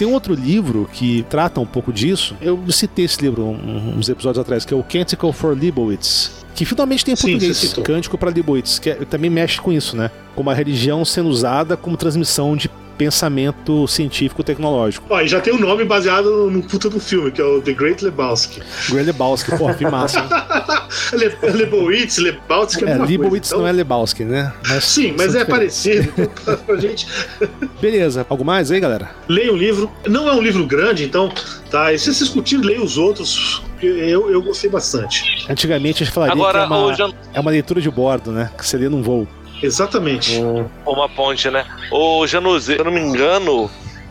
Tem um outro livro que trata um pouco disso. Eu citei esse livro uns episódios atrás, que é o Canticle for Leibowitz. Que finalmente tem em português, Sim, Cântico para Leibowitz, que é, também mexe com isso, né? Como a religião sendo usada como transmissão de pensamento científico-tecnológico. Ó, e já tem um nome baseado no puta do filme, que é o The Great Lebowski. Great Lebowski, pô, que massa. Le, Lebowitz, Lebowski é, é Lebowitz então... não é Lebowski, né? Mas Sim, mas é parecido. Então, pra gente... Beleza, algo mais aí, galera? Leia um livro. Não é um livro grande, então, tá? E se vocês curtirem, leia os outros. Eu, eu gostei bastante. Antigamente a gente falaria Agora, que é uma, é uma leitura de bordo, né? Que seria num voo. Exatamente. Hum. Uma ponte, né? Ô, Januzzi, se eu não me engano,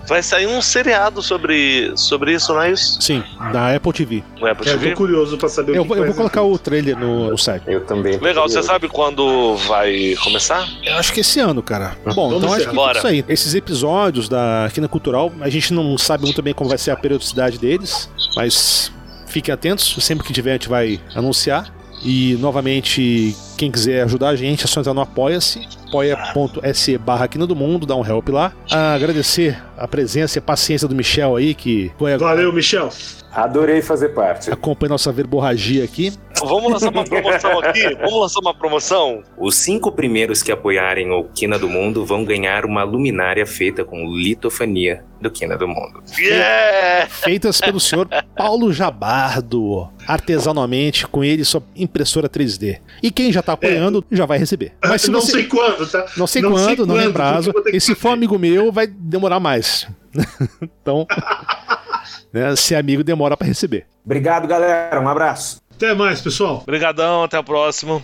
vai sair um seriado sobre, sobre isso, não é isso? Sim, da Apple TV. No Apple TV? Eu tô curioso pra saber eu, o que Eu vou colocar o trailer no, no, site. Eu também. Legal, você sabe quando vai começar? Eu acho que esse ano, cara. Bom, Vamos então acho que Bora. é isso aí. Esses episódios da Quina Cultural, a gente não sabe muito bem como vai ser a periodicidade deles, mas fiquem atentos, sempre que tiver a gente vai anunciar. E novamente, quem quiser ajudar a gente, é só entrar no Apoia-se, apoia.se barra aqui do mundo, dá um help lá. Ah, agradecer a presença e a paciência do Michel aí, que foi Valeu, Michel. Adorei fazer parte. Acompanhe nossa verborragia aqui. Vamos lançar uma promoção aqui? Vamos lançar uma promoção? Os cinco primeiros que apoiarem o Quina do Mundo vão ganhar uma luminária feita com litofania do Quina do Mundo. Yeah! Feitas pelo senhor Paulo Jabardo, artesanalmente, com ele sua impressora 3D. E quem já tá apoiando é. já vai receber. Mas se não você... sei quando, tá? Não sei não quando, sei não lembro prazo. E se for amigo meu, vai demorar mais. então né, ser amigo demora para receber. Obrigado, galera. Um abraço. Até mais, pessoal. Obrigadão, até a próxima.